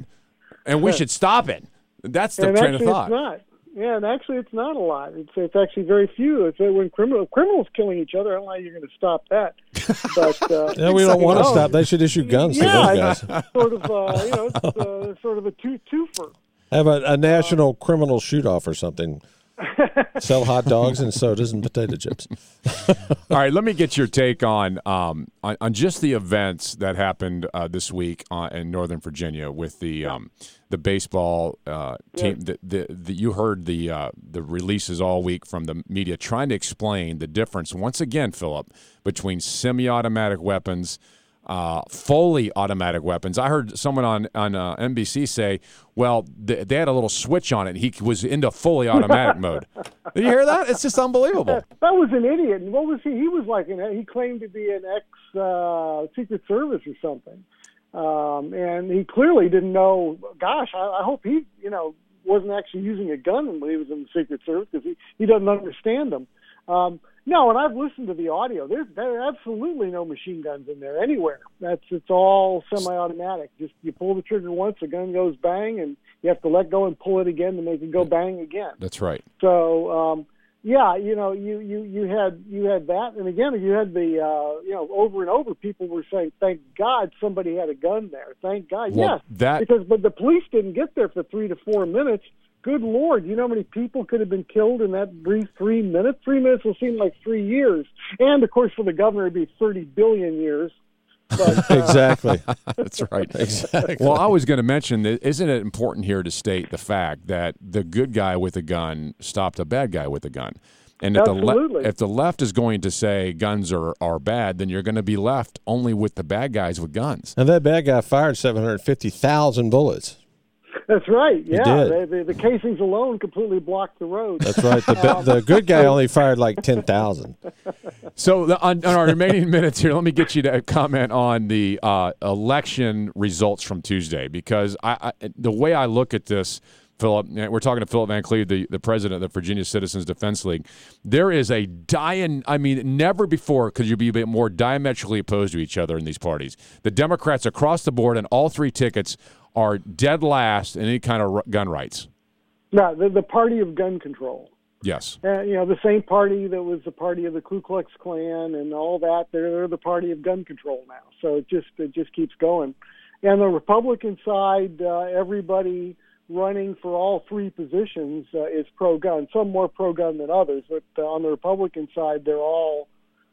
and we should stop it. That's the and train of actually thought. it's not. Yeah, and actually it's not a lot. It's it's actually very few. It's uh, when criminal criminals killing each other. I don't know how you're going to stop that. But uh, Yeah, we don't want to stop. They should issue guns Yeah, to those guys. sort of uh, you know, it's uh, sort of a two twofer. Have a, a national criminal shoot off or something. Sell hot dogs and sodas and potato chips. All right, let me get your take on um, on, on just the events that happened uh, this week uh, in Northern Virginia with the um, the baseball uh, team. The, the, the, you heard the uh, the releases all week from the media trying to explain the difference once again, Philip, between semi-automatic weapons. Uh, fully automatic weapons. I heard someone on on uh, NBC say, "Well, th- they had a little switch on it. He was into fully automatic mode." Did you hear that? It's just unbelievable. That was an idiot. What was he? He was like an he claimed to be an ex uh, Secret Service or something, um, and he clearly didn't know. Gosh, I, I hope he you know wasn't actually using a gun when he was in the Secret Service because he he doesn't understand them. Um, no, and I've listened to the audio. There's there are absolutely no machine guns in there anywhere. That's it's all semi-automatic. Just you pull the trigger once, the gun goes bang, and you have to let go and pull it again to make it go bang again. That's right. So um, yeah, you know, you you you had you had that, and again, you had the uh, you know over and over people were saying, "Thank God somebody had a gun there." Thank God, Well, yes, that- because but the police didn't get there for three to four minutes. Good Lord, you know how many people could have been killed in that brief three minutes? Three minutes will seem like three years, and of course for the governor it'd be thirty billion years. But, uh, exactly. That's right. Exactly. Well, I was going to mention that isn't it important here to state the fact that the good guy with a gun stopped a bad guy with a gun. And if the, Absolutely. le- if the left is going to say guns are, are bad, then you're going to be left only with the bad guys with guns. And that bad guy fired 750,000 bullets. That's right. Yeah, did. The, the, the casings alone completely blocked the road. That's right. The, Um, the good guy only fired like 10,000. So, the, on, on our remaining minutes here, let me get you to comment on the uh, election results from Tuesday because I, I, the way I look at this, Philip, we're talking to Philip Van Cleave, the, the president of the Virginia Citizens Defense League. There is a dying, I mean, never before could you be a bit more diametrically opposed to each other in these parties. The Democrats across the board and all three tickets are dead last in any kind of r- gun rights. No, the, the party of gun control. Yes. Uh, you know, the same party that was the party of the Ku Klux Klan and all that, they're, they're the party of gun control now. So it just it just keeps going. And the Republican side, uh, everybody running for all three positions uh, is pro-gun. Some more pro-gun than others, but uh, on the Republican side, they're all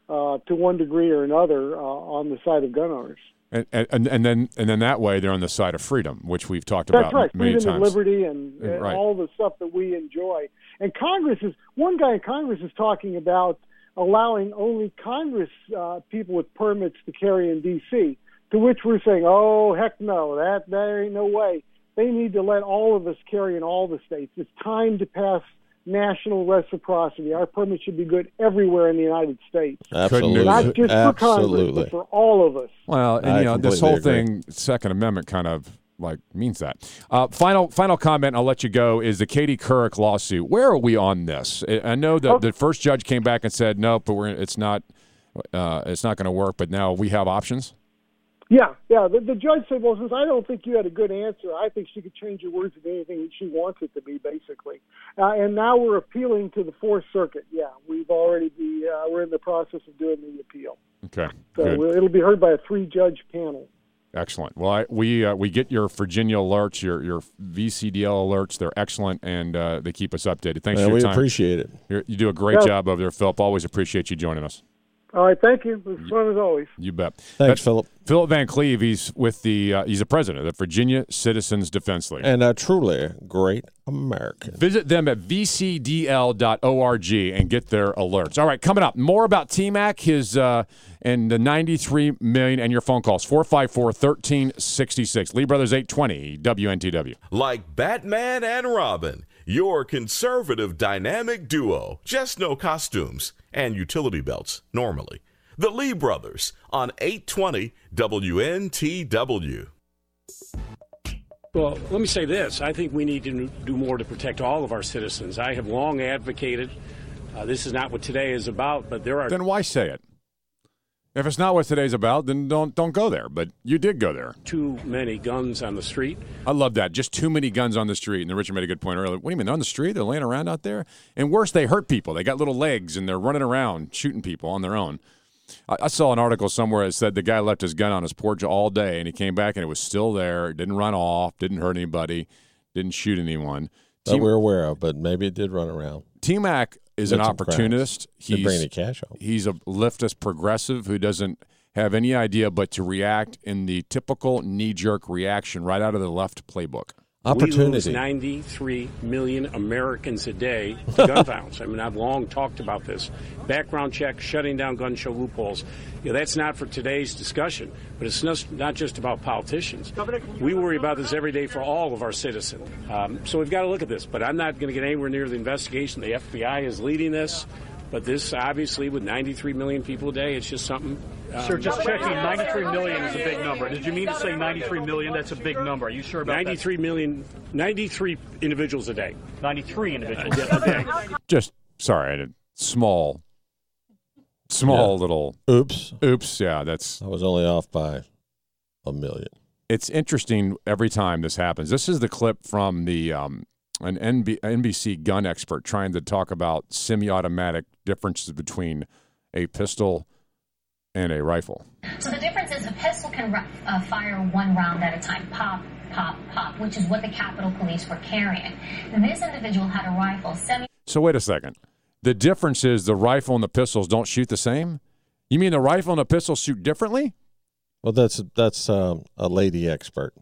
uh, to one degree or another uh, on the side of gun owners. And, and and then and then that way they're on the side of freedom, which we've talked That's about right, many freedom times. and liberty and uh, Right. all the stuff that we enjoy. And Congress is one guy in Congress is talking about allowing only Congress uh, people with permits to carry in D.C. To which we're saying, oh heck no, that there ain't no way. they need to let all of us carry in all the states. It's time to pass national reciprocity. Our permit should be good everywhere in the United States. Absolutely. Not just for Congress, but for all of us. Well, and I you know this whole agree. thing, Second Amendment, kind of like means that. Uh, final final comment. I'll let you go. Is the Katie Couric lawsuit? Where are we on this? I I know that the first judge came back and said no, but we're it's not uh, it's not going to work. But now we have options. Yeah, yeah. The, the judge said, "Well, since I don't think you had a good answer, I think she could change your words to anything that she wants it to be, basically." Uh, and now we're appealing to the Fourth Circuit. Yeah, we've already be uh, we're in the process of doing the appeal, Okay, so good, we'll- it'll be heard by a three-judge panel. excellent. Well, I, we uh, we get your Virginia alerts, your your VCDL alerts. They're excellent, and uh, they keep us updated. Thanks Man, for your we time. appreciate it. You're, you do a great Yeah. job over there, Philip. Always appreciate you joining us. All right, thank you. It was fun as always. You bet. Thanks, That's Philip. Philip Van Cleave. He's with the uh, he's a president of the Virginia Citizens Defense League. And a truly great American. Visit them at vcdl.org and get their alerts. All right, coming up, more about T-Mac, his uh, and the 93 million and your phone calls 454-1366. Lee Brothers 820 WNTW. Like Batman and Robin, your conservative dynamic duo. Just no costumes and utility belts normally. The Lee Brothers on 820 WNTW. Well, let me say this. I think we need to do more to protect all of our citizens. I have long advocated, uh, this is not what today is about, but there are. Then why say it? If it's not what today's about, then don't don't go there. But you did go there. Too many guns on the street. I love that. Just too many guns on the street. And the Richard made a good point earlier. What do you mean? They're on the street? They're laying around out there? And worse, they hurt people. They got little legs and they're running around shooting people on their own. I, I saw an article somewhere that said the guy left his gun on his porch all day and he came back and it was still there. It didn't run off, didn't hurt anybody, didn't shoot anyone. That T- we're aware of, but maybe it did run around. T Mac is Did an opportunist. Didn't bring any cash home. He's a leftist progressive who doesn't have any idea but to react in the typical knee jerk reaction right out of the left playbook. We lose Opportunity. 93 million Americans a day to gun violence. I mean, I've long talked about this. Background check, shutting down gun show loopholes. You know, that's not for today's discussion, but it's not, not just about politicians. We worry about this every day for all of our citizens. Um, so we've got to look at this, but I'm not going to get anywhere near the investigation. The FBI is leading this, but this obviously, with 93 million people a day, it's just something. um, Sir, just checking. 93 million is a big number. Did you mean to say 93 million? That's a big number. Are you sure about 93 million, 93 individuals a day. 93 individuals a day. Just sorry, I did small, small Yeah. little Oops. oops. Yeah, that's I was only off by a million. it's interesting every time this happens. This is the clip from the um, an NB, NBC gun expert trying to talk about semi-automatic differences between a pistol and a rifle. So the difference is a pistol can ru- uh, fire one round at a time, pop, pop, pop, which is what the Capitol Police were carrying. This individual had a rifle, semi. So wait a second. The difference is the rifle and the pistols don't shoot the same. You mean the rifle and the pistol shoot differently? Well, that's that's um, a lady expert.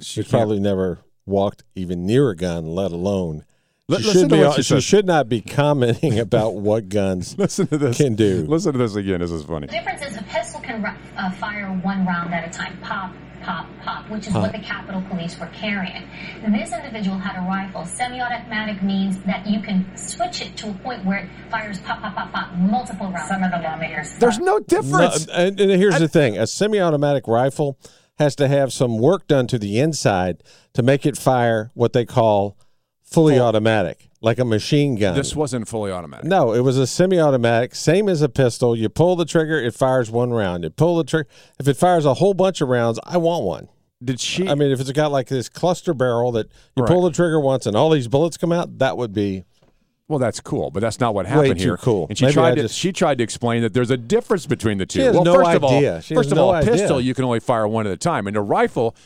She's probably never walked even near a gun, let alone. Li- she listen should to be. what she She should not be commenting about what guns Listen to this. can do. Listen to this again. This is funny. The difference is a pistol can uh, fire one round at a time, pop, pop, pop, which is Pop. what the Capitol Police were carrying. This individual had a rifle. Semi-automatic means that you can switch it to a point where it fires pop, pop, pop, pop, multiple rounds. Some of the lawmakers. There's no difference. No, and, and here's the thing: a semi-automatic rifle has to have some work done to the inside to make it fire what they call fully automatic, like a machine gun. This wasn't fully automatic. No, it was a semi-automatic, same as a pistol. You pull the trigger, it fires one round. You pull the trigger, if it fires a whole bunch of rounds, I want one. Did she? I mean, if it's got like this cluster barrel that you pull the trigger once and all these bullets come out, that would be Well, that's cool, but that's not what Way happened too here. cool. And she Maybe tried I to just- she tried to explain that there's a difference between the two. She has well, no first of all, idea. She first of no all, a pistol you can only fire one at a time, and a rifle.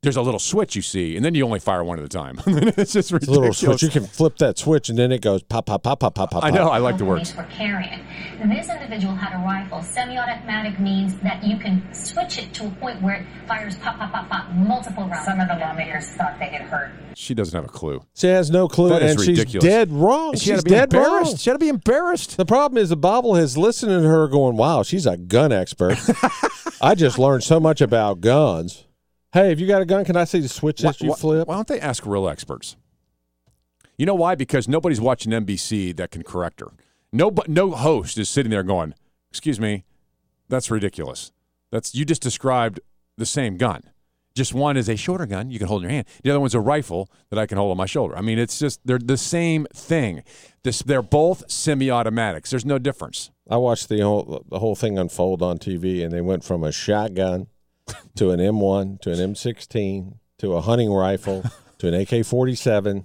There's a little switch you see, and then you only fire one at a time. it's just it's a little switch. You can flip that switch and then it goes pop, pop, pop, pop, pop, pop. I know. I like the police words. were carrying. This individual had a rifle. Semi-automatic means that you can switch it to a point where it fires pop, pop, pop, pop, multiple rounds. Some of the lawmakers thought they could hurt. She doesn't have a clue. She has no clue, That is and she's ridiculous. dead wrong. And she she's had to be dead embarrassed. wrong. She had to be embarrassed. The problem is the bobblehead's listening to her, going, "Wow, she's a gun expert. I just learned so much about guns." Hey, if you got a gun, can I see the switch that you why, flip? Why don't they ask real experts? You know why? Because nobody's watching NBC that can correct her. No, no host is sitting there going, "Excuse me, that's ridiculous. That's you just described the same gun. Just one is a shorter gun you can hold in your hand. The other one's a rifle that I can hold on my shoulder. I mean, it's just they're the same thing. This they're both semi-automatics. There's no difference. I watched the whole the whole thing unfold on TV, and they went from a shotgun to an M1 to an M16 to a hunting rifle to an AK-47.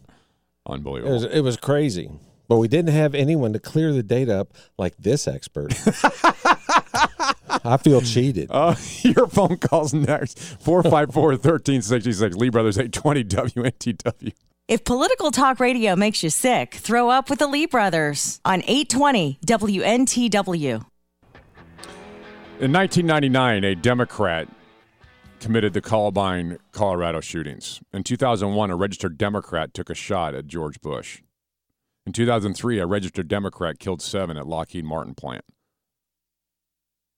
Unbelievable. It was, it was crazy. But we didn't have anyone to clear the data up like this expert. I feel cheated. Uh, your phone calls next 454 1366. Lee Brothers 820 WNTW. If political talk radio makes you sick, throw up with the Lee Brothers on 820 WNTW. In 1999, a Democrat committed the Columbine, Colorado shootings. In 2001, a registered Democrat took a shot at George Bush. In 2003, a registered Democrat killed seven at Lockheed Martin plant.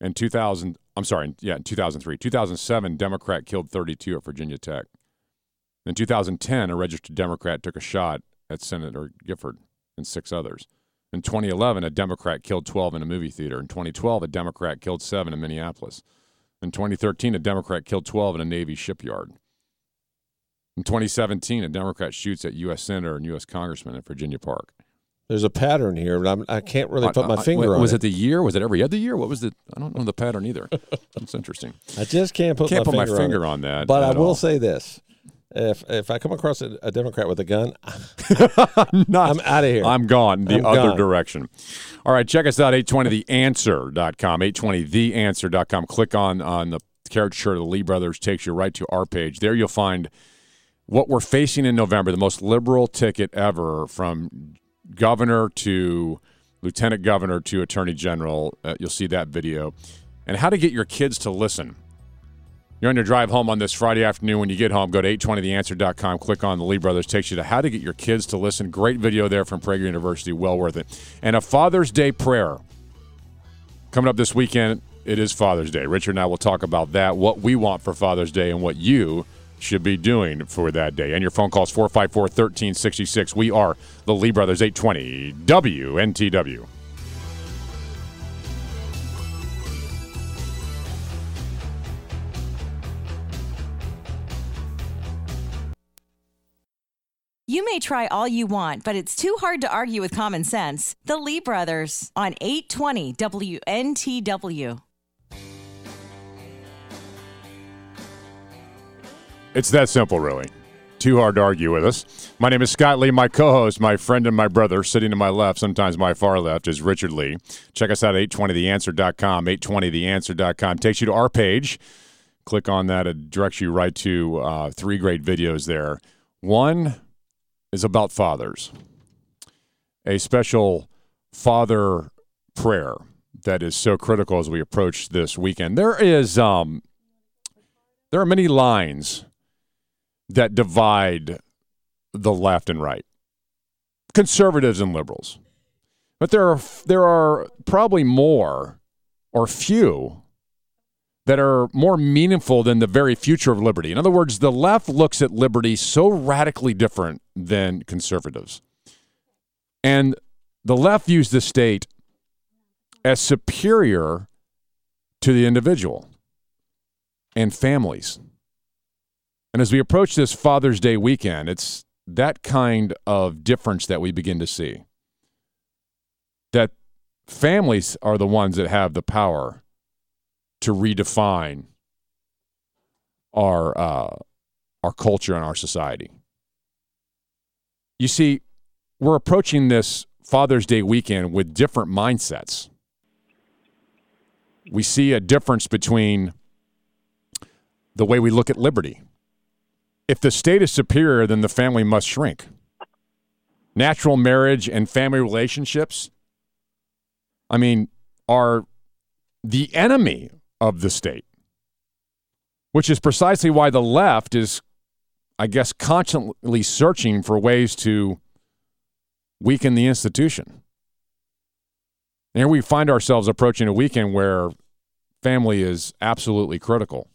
In 2000, I'm sorry, yeah, in 2003. 2007, Democrat killed 32 at Virginia Tech. In 2010, a registered Democrat took a shot at Senator Gifford and six others. In 2011, a Democrat killed 12 in a movie theater. In 2012, a Democrat killed seven in Minneapolis. In 2013, a Democrat killed 12 in a Navy shipyard. In 2017, a Democrat shoots at U.S. Senator and U.S. Congressman at Virginia Park. There's a pattern here, but I'm, I can not really put my I, I, finger was on Was it. Was it the year? Was it every other year? What was the? I don't know the pattern either. That's interesting. I just can't put, Can't my, put my finger finger on, on that But I will all. say this: if if I come across a, a Democrat with a gun, Not- I'm out of here. I'm gone the I'm other gone. direction. All right, check us out, 820theanswer.com, 820theanswer.com. Click on, on the caricature of the Lee brothers, takes you right to our page. There you'll find what we're facing in November, the most liberal ticket ever from governor to lieutenant governor to attorney general. Uh, you'll see that video. And how to get your kids to listen. You're on your drive home on this Friday afternoon. When you get home, go to 820theanswer.com, click on the Lee Brothers, takes you to how to get your kids to listen. Great video there from Prager University, well worth it. And a Father's Day prayer coming up this weekend. It is Father's Day. Richard and I will talk about that, what we want for Father's Day, and what you should be doing for that day. And your phone calls 454 1366. We are the Lee Brothers 820 WNTW. Try all you want, but it's too hard to argue with common sense. The Lee Brothers on 820 WNTW. It's that simple, really. Too hard to argue with us. My name is Scott Lee. My co host, my friend, and my brother, sitting to my left, sometimes my far left, is Richard Lee. Check us out at 820theanswer.com. 820theanswer.com takes you to our page. Click on that, it directs you right to uh, three great videos there. One is about fathers, a special father prayer that is so critical as we approach this weekend. There is, um, there are many lines that divide the left and right, conservatives and liberals. But there are there are probably more or few that are more meaningful than the very future of liberty. In other words, the left looks at liberty so radically different than conservatives. And the left views the state as superior to the individual and families. And as we approach this Father's Day weekend, it's that kind of difference that we begin to see. That families are the ones that have the power to redefine our uh, our culture and our society. You see, we're approaching this Father's Day weekend with different mindsets. We see a difference between the way we look at liberty. If the state is superior, then the family must shrink. Natural marriage and family relationships, I mean, are the enemy of the state, which is precisely why the left is, I guess, constantly searching for ways to weaken the institution. And here we find ourselves approaching a weekend where family is absolutely critical.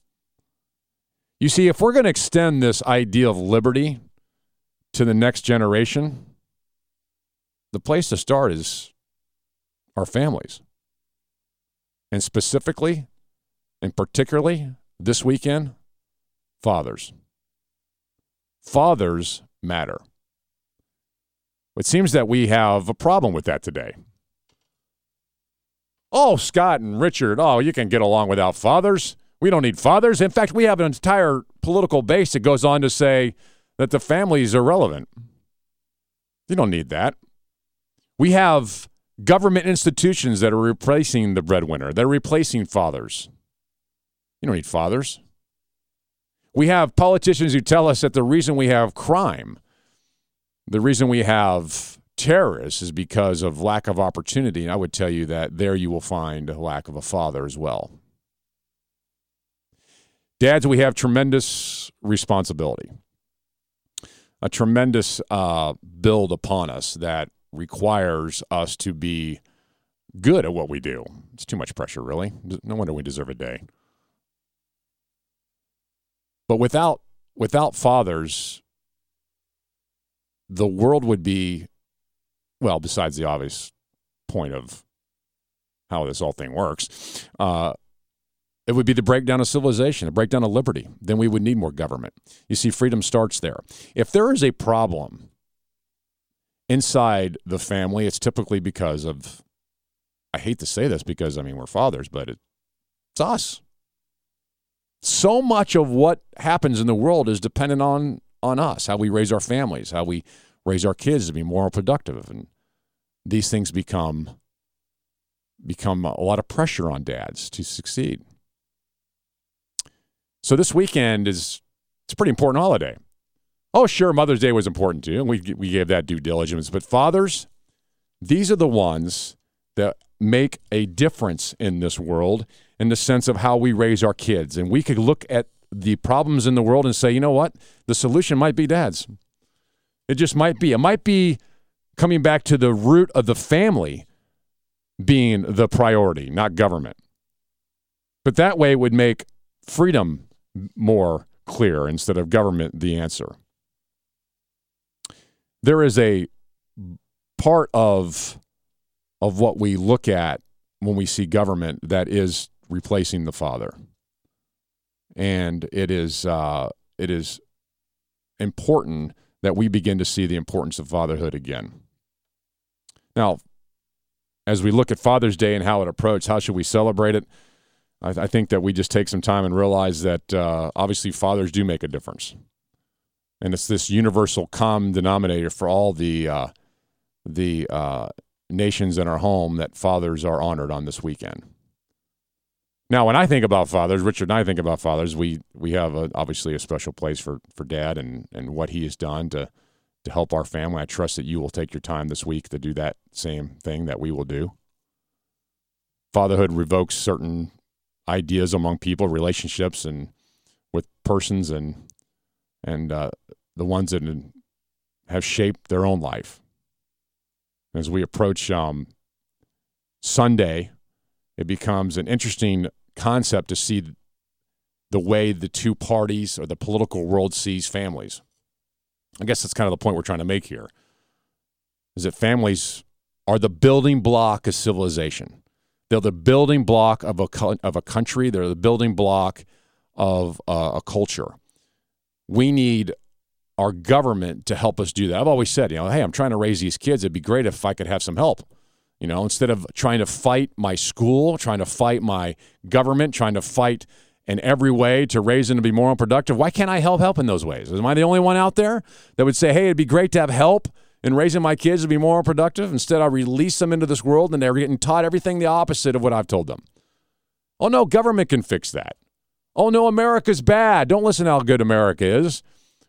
You see, if we're going to extend this idea of liberty to the next generation, the place to start is our families. And specifically and particularly this weekend, fathers. Fathers matter. It seems that we have a problem with that today. Oh, Scott and Richard, oh, you can get along without fathers. We don't need fathers. In fact, we have an entire political base that goes on to say that the family is irrelevant. You don't need that. We have government institutions that are replacing the breadwinner, they're replacing fathers. You don't need fathers. We have politicians who tell us that the reason we have crime, the reason we have terrorists is because of lack of opportunity. And I would tell you that there you will find a lack of a father as well. Dads, we have tremendous responsibility, a tremendous uh, build upon us that requires us to be good at what we do. It's too much pressure, really. No wonder we deserve a day. But without without fathers, the world would be well, besides the obvious point of how this all thing works, uh, it would be the breakdown of civilization, the breakdown of liberty. Then we would need more government. You see, freedom starts there. If there is a problem inside the family, it's typically because of, I hate to say this because, I mean, we're fathers, but it, it's us so much of what happens in the world is dependent on on us, how we raise our families, how we raise our kids to be more productive, and these things become become a lot of pressure on dads to succeed. So this weekend is it's a pretty important holiday. Oh, sure, Mother's Day was important too, and we we gave that due diligence. But fathers, these are the ones that make a difference in this world in the sense of how we raise our kids. And we could look at the problems in the world and say, you know what? The solution might be dads. It just might be. It might be coming back to the root of the family being the priority, not government. But that way would make freedom more clear instead of government the answer. There is a part of of what we look at when we see government that is replacing the father. And it is uh, it is important that we begin to see the importance of fatherhood again. Now, as we look at Father's Day and how it approaches, how should we celebrate it? I, th- I think that we just take some time and realize that uh, obviously fathers do make a difference, and it's this universal common denominator for all the uh, the uh, nations in our home that fathers are honored on this weekend. Now, when I think about fathers, Richard and I think about fathers. We we have a, obviously a special place for for Dad and and what he has done to to help our family. I trust that you will take your time this week to do that same thing that we will do. Fatherhood revokes certain ideas among people, relationships, and with persons, and and uh, the ones that have shaped their own life. As we approach um, Sunday, it becomes an interesting concept to see the way the two parties or the political world sees families. I guess that's kind of the point we're trying to make here. Is that families are the building block of civilization. They're the building block of a of a country. They're the building block of uh, a culture. We need our government to help us do that. I've always said, you know, hey, I'm trying to raise these kids. It'd be great if I could have some help. You know, instead of trying to fight my school, trying to fight my government, trying to fight in every way to raise them to be more productive, why can't I help help in those ways? Am I the only one out there that would say, hey, it'd be great to have help in raising my kids to be more productive? Instead, I release them into this world and they're getting taught everything the opposite of what I've told them. Oh, no, government can fix that. Oh, no, America's bad. Don't listen how good America is.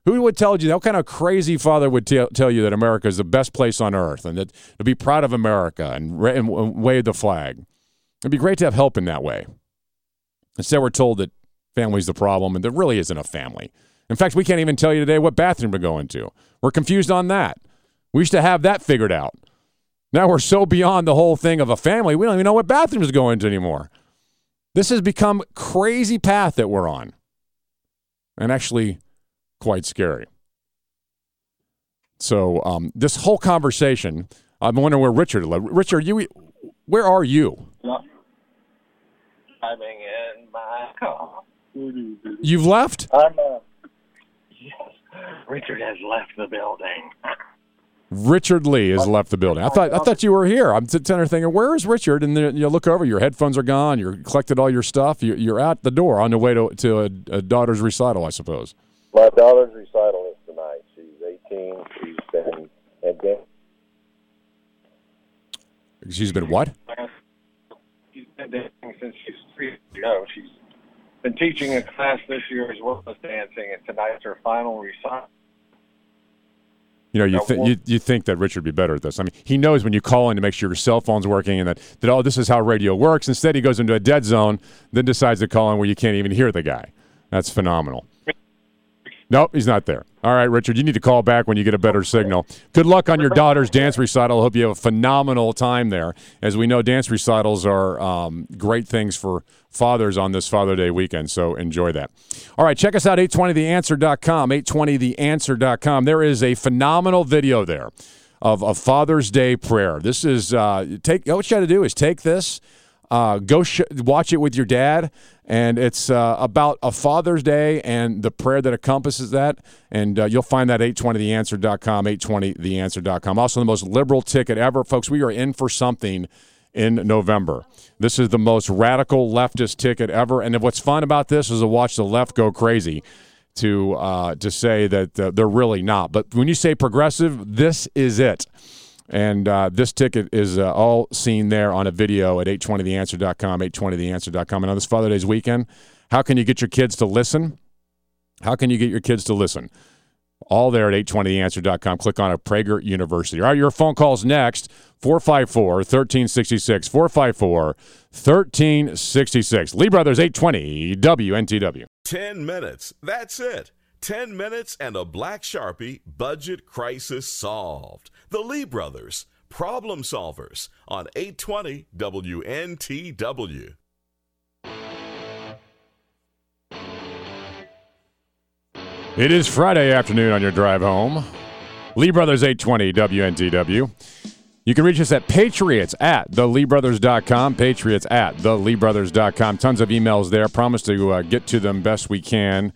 Who would tell you that? What kind of crazy father would t- tell you that America is the best place on earth and that to be proud of America and, and wave the flag? It'd be great to have help in that way. Instead, we're told that family's the problem and there really isn't a family. In fact, we can't even tell you today what bathroom to go into. We're confused on that. We used to have that figured out. Now we're so beyond the whole thing of a family, we don't even know what bathrooms to go into anymore. This has become crazy path that we're on. and actually quite scary. So um, this whole conversation, I'm wondering where Richard. Richard, you, where are you? Driving in my car. You've left. I'm, uh, yes, Richard has left the building. Richard Lee has left the building. I thought I thought you were here. I'm sitting there thinking, where is Richard? And then you look over, your headphones are gone. You're collected all your stuff. You're, you're out the door on the way to to a, a daughter's recital, I suppose. My daughter's recital is tonight. She's 18. She's been and then She's been what? she's been dancing since she's three years ago. She's been teaching a class this year as well as dancing, and tonight's her final recital. You know, you, th- you you think that Richard would be better at this. I mean, he knows when you call in to make sure your cell phone's working and that, that oh, this is how radio works. Instead, he goes into a dead zone, then decides to call in where you can't even hear the guy. That's phenomenal. Nope, he's not there. All right, Richard, you need to call back when you get a better signal. Good luck on your daughter's dance recital. Hope you have a phenomenal time there. As we know, dance recitals are um, great things for fathers on this Father Day weekend, so enjoy that. All right, check us out, 820theanswer.com, 820theanswer.com. There is a phenomenal video there of a Father's Day prayer. This is, uh, take, what you got to do is take this, uh, go sh- watch it with your dad, and it's uh, about a Father's Day and the prayer that encompasses that. And uh, you'll find that 820theanswer.com, 820theanswer.com. Also, the most liberal ticket ever, folks. We are in for something in November. This is the most radical leftist ticket ever. And what's fun about this is to watch the left go crazy to uh, to say that uh, they're really not. But when you say progressive, this is it. And uh, this ticket is uh, all seen there on a video at 820theanswer.com, 820theanswer.com. And on this Father's Day's weekend, how can you get your kids to listen? How can you get your kids to listen? All there at 820theanswer.com. Click on a Prager University. All right, your phone calls next 454 1366. 454 1366. Lee Brothers 820 WNTW. 10 minutes. That's it. 10 minutes and a black Sharpie budget crisis solved. The Lee Brothers, problem solvers on 820 WNTW. It is Friday afternoon on your drive home. Lee Brothers 820 WNTW. You can reach us at patriots at theleebrothers.com. Patriots at theleebrothers.com. Tons of emails there. Promise to uh, get to them best we can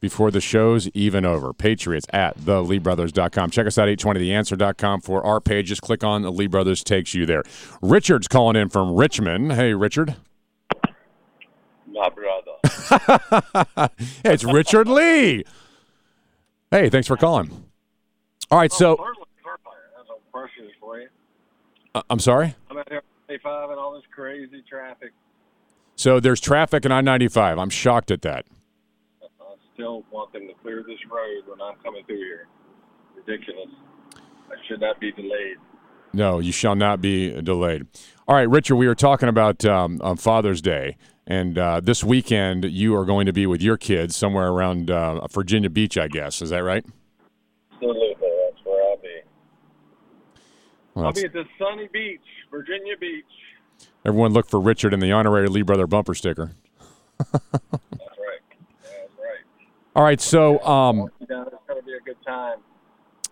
before the show's even over. Patriots at theleebrothers.com. Check us out, 820theanswer.com for our page. Just click on the Lee Brothers, takes you there. Richard's calling in from Richmond. Hey, Richard. My brother. it's Richard Lee. Hey, thanks for calling. All right, so That's a pressure for you. uh, I'm sorry. I'm out here on 85 and all this crazy traffic. So there's traffic in I-95. I'm shocked at that. I still want them to clear this road when I'm coming through here. Ridiculous. I should not be delayed. No, you shall not be delayed. All right, Richard, we were talking about um, on Father's Day, and uh, this weekend you are going to be with your kids somewhere around uh, Virginia Beach, I guess. Is that right? Absolutely, that's where I'll be. Well, I'll be at the sunny beach, Virginia Beach. everyone look for Richard in the honorary Lee Brother bumper sticker. That's right. That's right. All right, so um, Yeah, it's going to be a good time.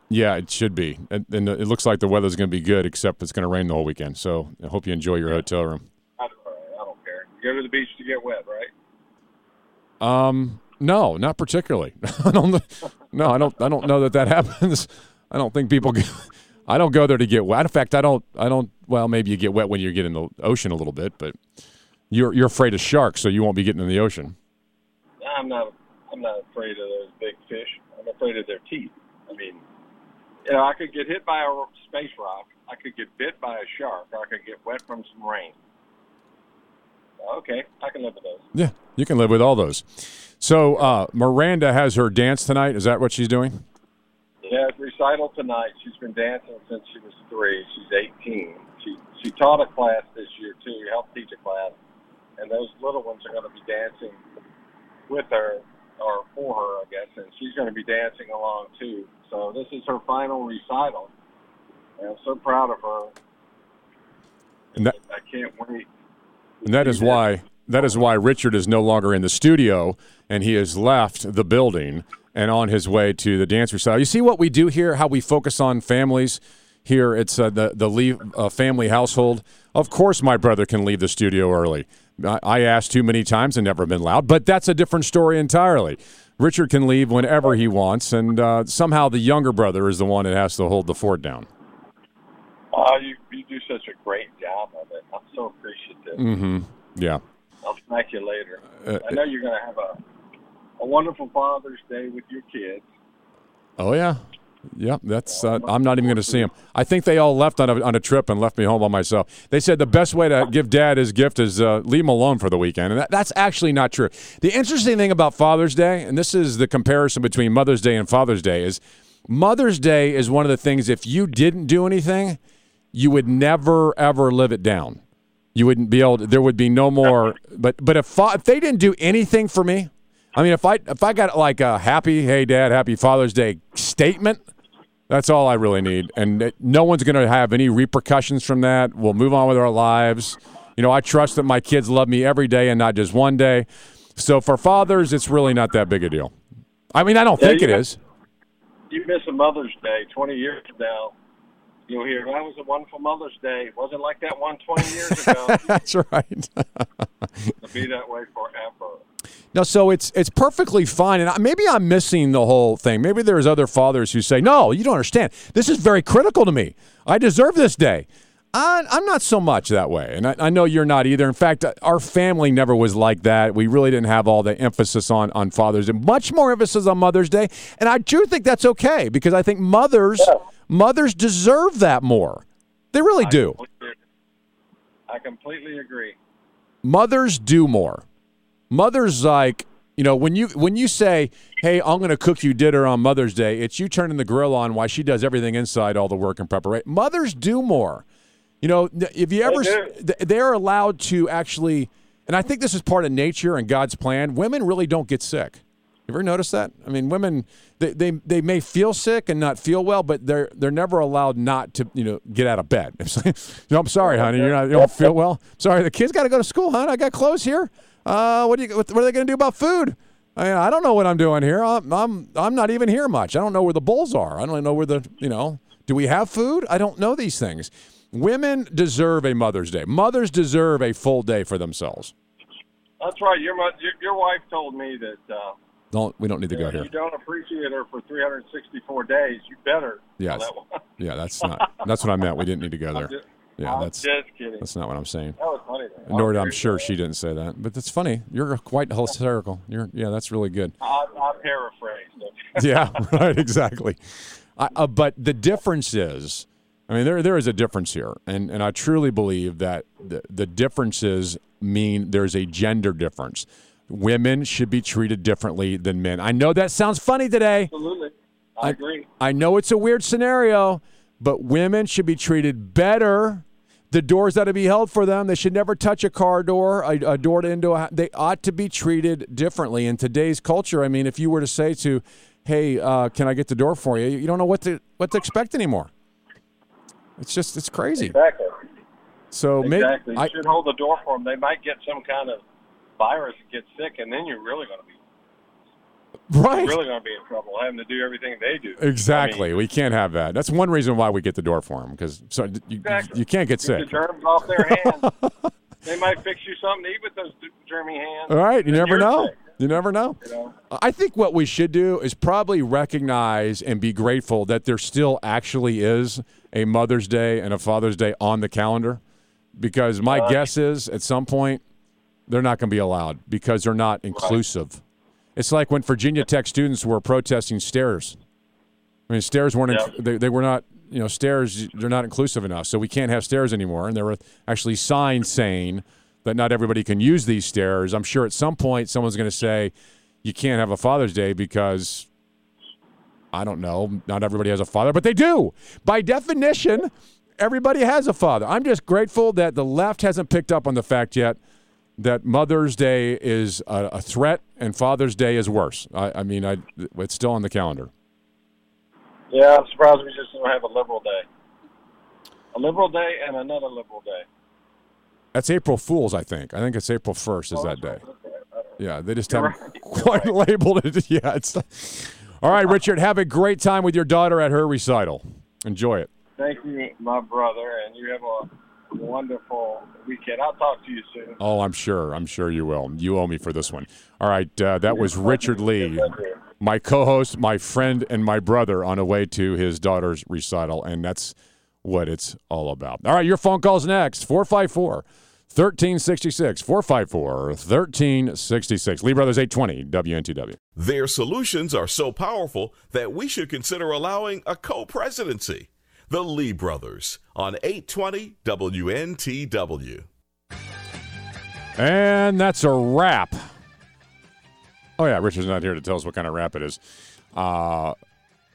yeah, it should be, and, and it looks like the weather's going to be good, except it's going to rain the whole weekend. So I hope you enjoy your hotel room. I don't, I don't care. You go to the beach to get wet, right? Um, no, not particularly. I don't. No, I don't. I don't know that that happens. I don't think people. Get, I don't go there to get wet. In fact, I don't. I don't. Well, maybe you get wet when you get in the ocean a little bit, but you're you're afraid of sharks, so you won't be getting in the ocean. I'm not. I'm not afraid of those big fish. I'm afraid of their teeth. I mean, you know, I could get hit by a space rock. I could get bit by a shark. Or I could get wet from some rain. Okay, I can live with those. Yeah, you can live with all those. So uh, Miranda has her dance tonight. Is that what she's doing? Yeah, recital tonight. She's been dancing since she was three. She's 18. She she taught a class this year too. Helped teach a class, and those little ones are going to be dancing with her or for her, I guess, and she's going to be dancing along too. So this is her final recital, and I'm so proud of her. And that I can't wait. and that is why That is why Richard is no longer in the studio and he has left the building and on his way to the dance recital. You see what we do here? How we focus on families here? It's uh, the the leave, uh, family household. Of course, my brother can leave the studio early. I, asked too many times and never been loud, but that's a different story entirely. Richard can leave whenever he wants, and uh, somehow the younger brother is the one that has to hold the fort down. Oh, you you do such a great job of it. I'm so appreciative. Mm-hmm. Yeah. I'll smack you later. Uh, I know you're going to have a a wonderful Father's Day with your kids. Oh yeah, yeah. That's uh, I'm not even going to see them. I think they all left on a, on a trip and left me home by myself. They said the best way to give Dad his gift is uh, leave him alone for the weekend, and that, that's actually not true. The interesting thing about Father's Day, and this is the comparison between Mother's Day and Father's Day, is Mother's Day is one of the things. If you didn't do anything, you would never ever live it down. You wouldn't be able. To, there would be no more. But but if if they didn't do anything for me, I mean, if I if I got like a happy, hey dad, happy Father's Day statement, that's all I really need, and it, no one's going to have any repercussions from that. We'll move on with our lives. You know, I trust that my kids love me every day and not just one day. So for fathers, it's really not that big a deal. I mean, I don't Yeah, think it got- is. You miss a Mother's Day 20 years now. You'll hear, that was a wonderful Mother's Day. It wasn't like that one 20 years ago. That's right. It'll be that way forever. No, so it's it's perfectly fine, and maybe I'm missing the whole thing. Maybe there's other fathers who say, "No, you don't understand. This is very critical to me. I deserve this day." I, I'm not so much that way, and I, I know you're not either. In fact, our family never was like that. We really didn't have all the emphasis on on Father's Day, much more emphasis on Mother's Day, and I do think that's okay because I think mothers mothers deserve that more. They really do. I completely agree. mothers do more. Mothers like you know when you when you say, "Hey, I'm going to cook you dinner on Mother's Day," it's you turning the grill on while she does everything inside, all the work and preparation. Mothers do more. You know, if you ever, they're allowed to actually, and I think this is part of nature and God's plan. Women really don't get sick. You ever notice that? I mean, women they, they they may feel sick and not feel well, but they're they're never allowed not to you know get out of bed. "No, I'm sorry, honey, you're not you don't feel well. Sorry, the kids got to go to school, hon. I got clothes here. Uh, what do you what, what are they going to do about food? I, mean, I don't know what I'm doing here. I'm, I'm I'm not even here much. I don't know where the bulls are. I don't know where the you know. Do we have food? I don't know these things. Women deserve a Mother's Day. Mothers deserve a full day for themselves. That's right. Your, your, your wife told me that uh, Don't we don't need to go if here. you don't appreciate her for 364 days, you better. Yes. That. Yeah, that's not. That's what I meant. We didn't need to go there. Yeah, I'm that's just kidding. that's not what I'm saying. That was funny. though. Nor I'm I'm sure she didn't say that, but that's funny. You're quite hysterical. You're yeah, that's really good. I, I paraphrased. yeah, right, exactly. I, uh, but the difference is, I mean, there there is a difference here, and and I truly believe that the the differences mean there's a gender difference. Women should be treated differently than men. I know that sounds funny today. Absolutely. I, agree. I know it's a weird scenario, but women should be treated better. The doors that to be held for them. They should never touch a car door, a, a door to into a. They ought to be treated differently in today's culture. I mean, if you were to say to, "Hey, uh, can I get the door for you?" You don't know what to what to expect anymore. It's just it's crazy. Exactly. So maybe exactly. You I, should hold the door for them. They might get some kind of virus and get sick, and then you're really going to be right. you're really going to be in trouble having to do everything they do. Exactly. we can't have that. That's one reason why we get the door for them because so you, Exactly. you can't get Get the sick. germs off their hands. they might fix you something to eat with those germy hands. All right, you never know. sick, You never know. you know? I think what we should do is probably recognize and be grateful that there still actually is a Mother's Day and a Father's Day on the calendar because my Uh, guess is at some point they're not going to be allowed because they're not inclusive. It's like when Virginia Tech students were protesting stairs. I mean, stairs weren't, inc- they, they were not, you know, stairs, they're not inclusive enough. So we can't have stairs anymore. And there were actually signs saying that not everybody can use these stairs. I'm sure at some point someone's going to say, you can't have a Father's Day because, I don't know, not everybody has a father, but they do. By definition, everybody has a father. I'm just grateful that the left hasn't picked up on the fact yet that Mother's Day is a, a threat and Father's Day is worse. I, I mean, I, it's still on the calendar. Yeah, I'm surprised we just don't have a liberal day. A liberal day and another liberal day. That's April Fool's, I think. I think it's April 1st is oh, that day. Yeah, they just haven't quite labeled it yet. All right, Richard, have a great time with your daughter at her recital. Enjoy it. Thank you, my brother, and you have a wonderful weekend. I'll talk to you soon. Oh, I'm sure. I'm sure you will. You owe me for this one. All right, uh, that was Richard Lee, my co-host, my friend, and my brother on a way to his daughter's recital, and that's what it's all about. All right, your phone calls next. 454 1366. 454 1366. Lee Brothers 820 WNTW. Their solutions are so powerful that we should consider allowing a co presidency. The Lee Brothers on 820 WNTW. And that's a wrap. Oh, yeah, Richard's not here to tell us what kind of rap it is. Uh,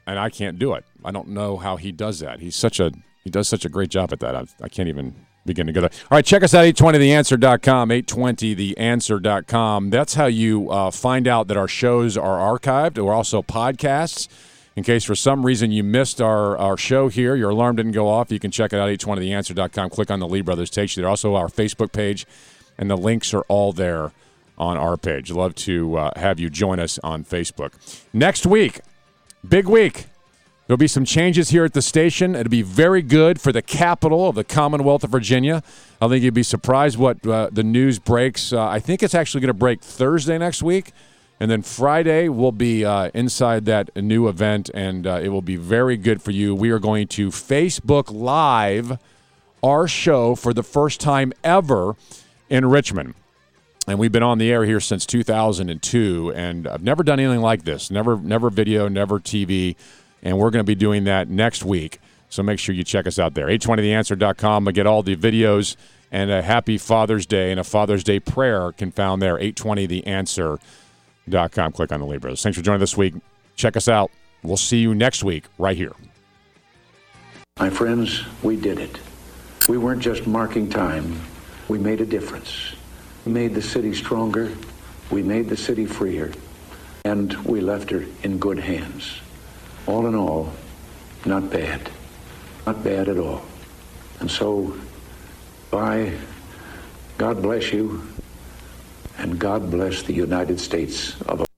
and I can't do it. I don't know how he does that. He's such a he does such a great job at that. I, I can't even begin to go there. All right, check us out 820theanswer.com, 820theanswer.com. That's how you uh, find out that our shows are archived. We're also podcasts. In case for some reason you missed our, our show here, your alarm didn't go off, you can check it out each one of 820theanswer.com. Click on the Lee Brothers takes you there. Also our Facebook page, and the links are all there on our page. Love to uh, have you join us on Facebook. Next week, big week. There'll be some changes here at the station. It'll be very good for the capital of the Commonwealth of Virginia. I think you'd be surprised what uh, the news breaks. Uh, I think it's actually going to break Thursday next week. And then Friday, we'll be uh, inside that new event, and uh, it will be very good for you. We are going to Facebook Live our show for the first time ever in Richmond. And we've been on the air here since 2002, and I've never done anything like this. Never, never video, never TV and we're going to be doing that next week. So make sure you check us out there. 820theanswer.com to get all the videos and a happy Father's Day and a Father's Day prayer can found there. 820theanswer.com. Click on the Libras. Thanks for joining this week. Check us out. We'll see you next week right here. My friends, we did it. We weren't just marking time. We made a difference. We made the city stronger. We made the city freer. And we left her in good hands all in all, not bad. Not bad at all. And so, bye. God bless you, and God bless the United States of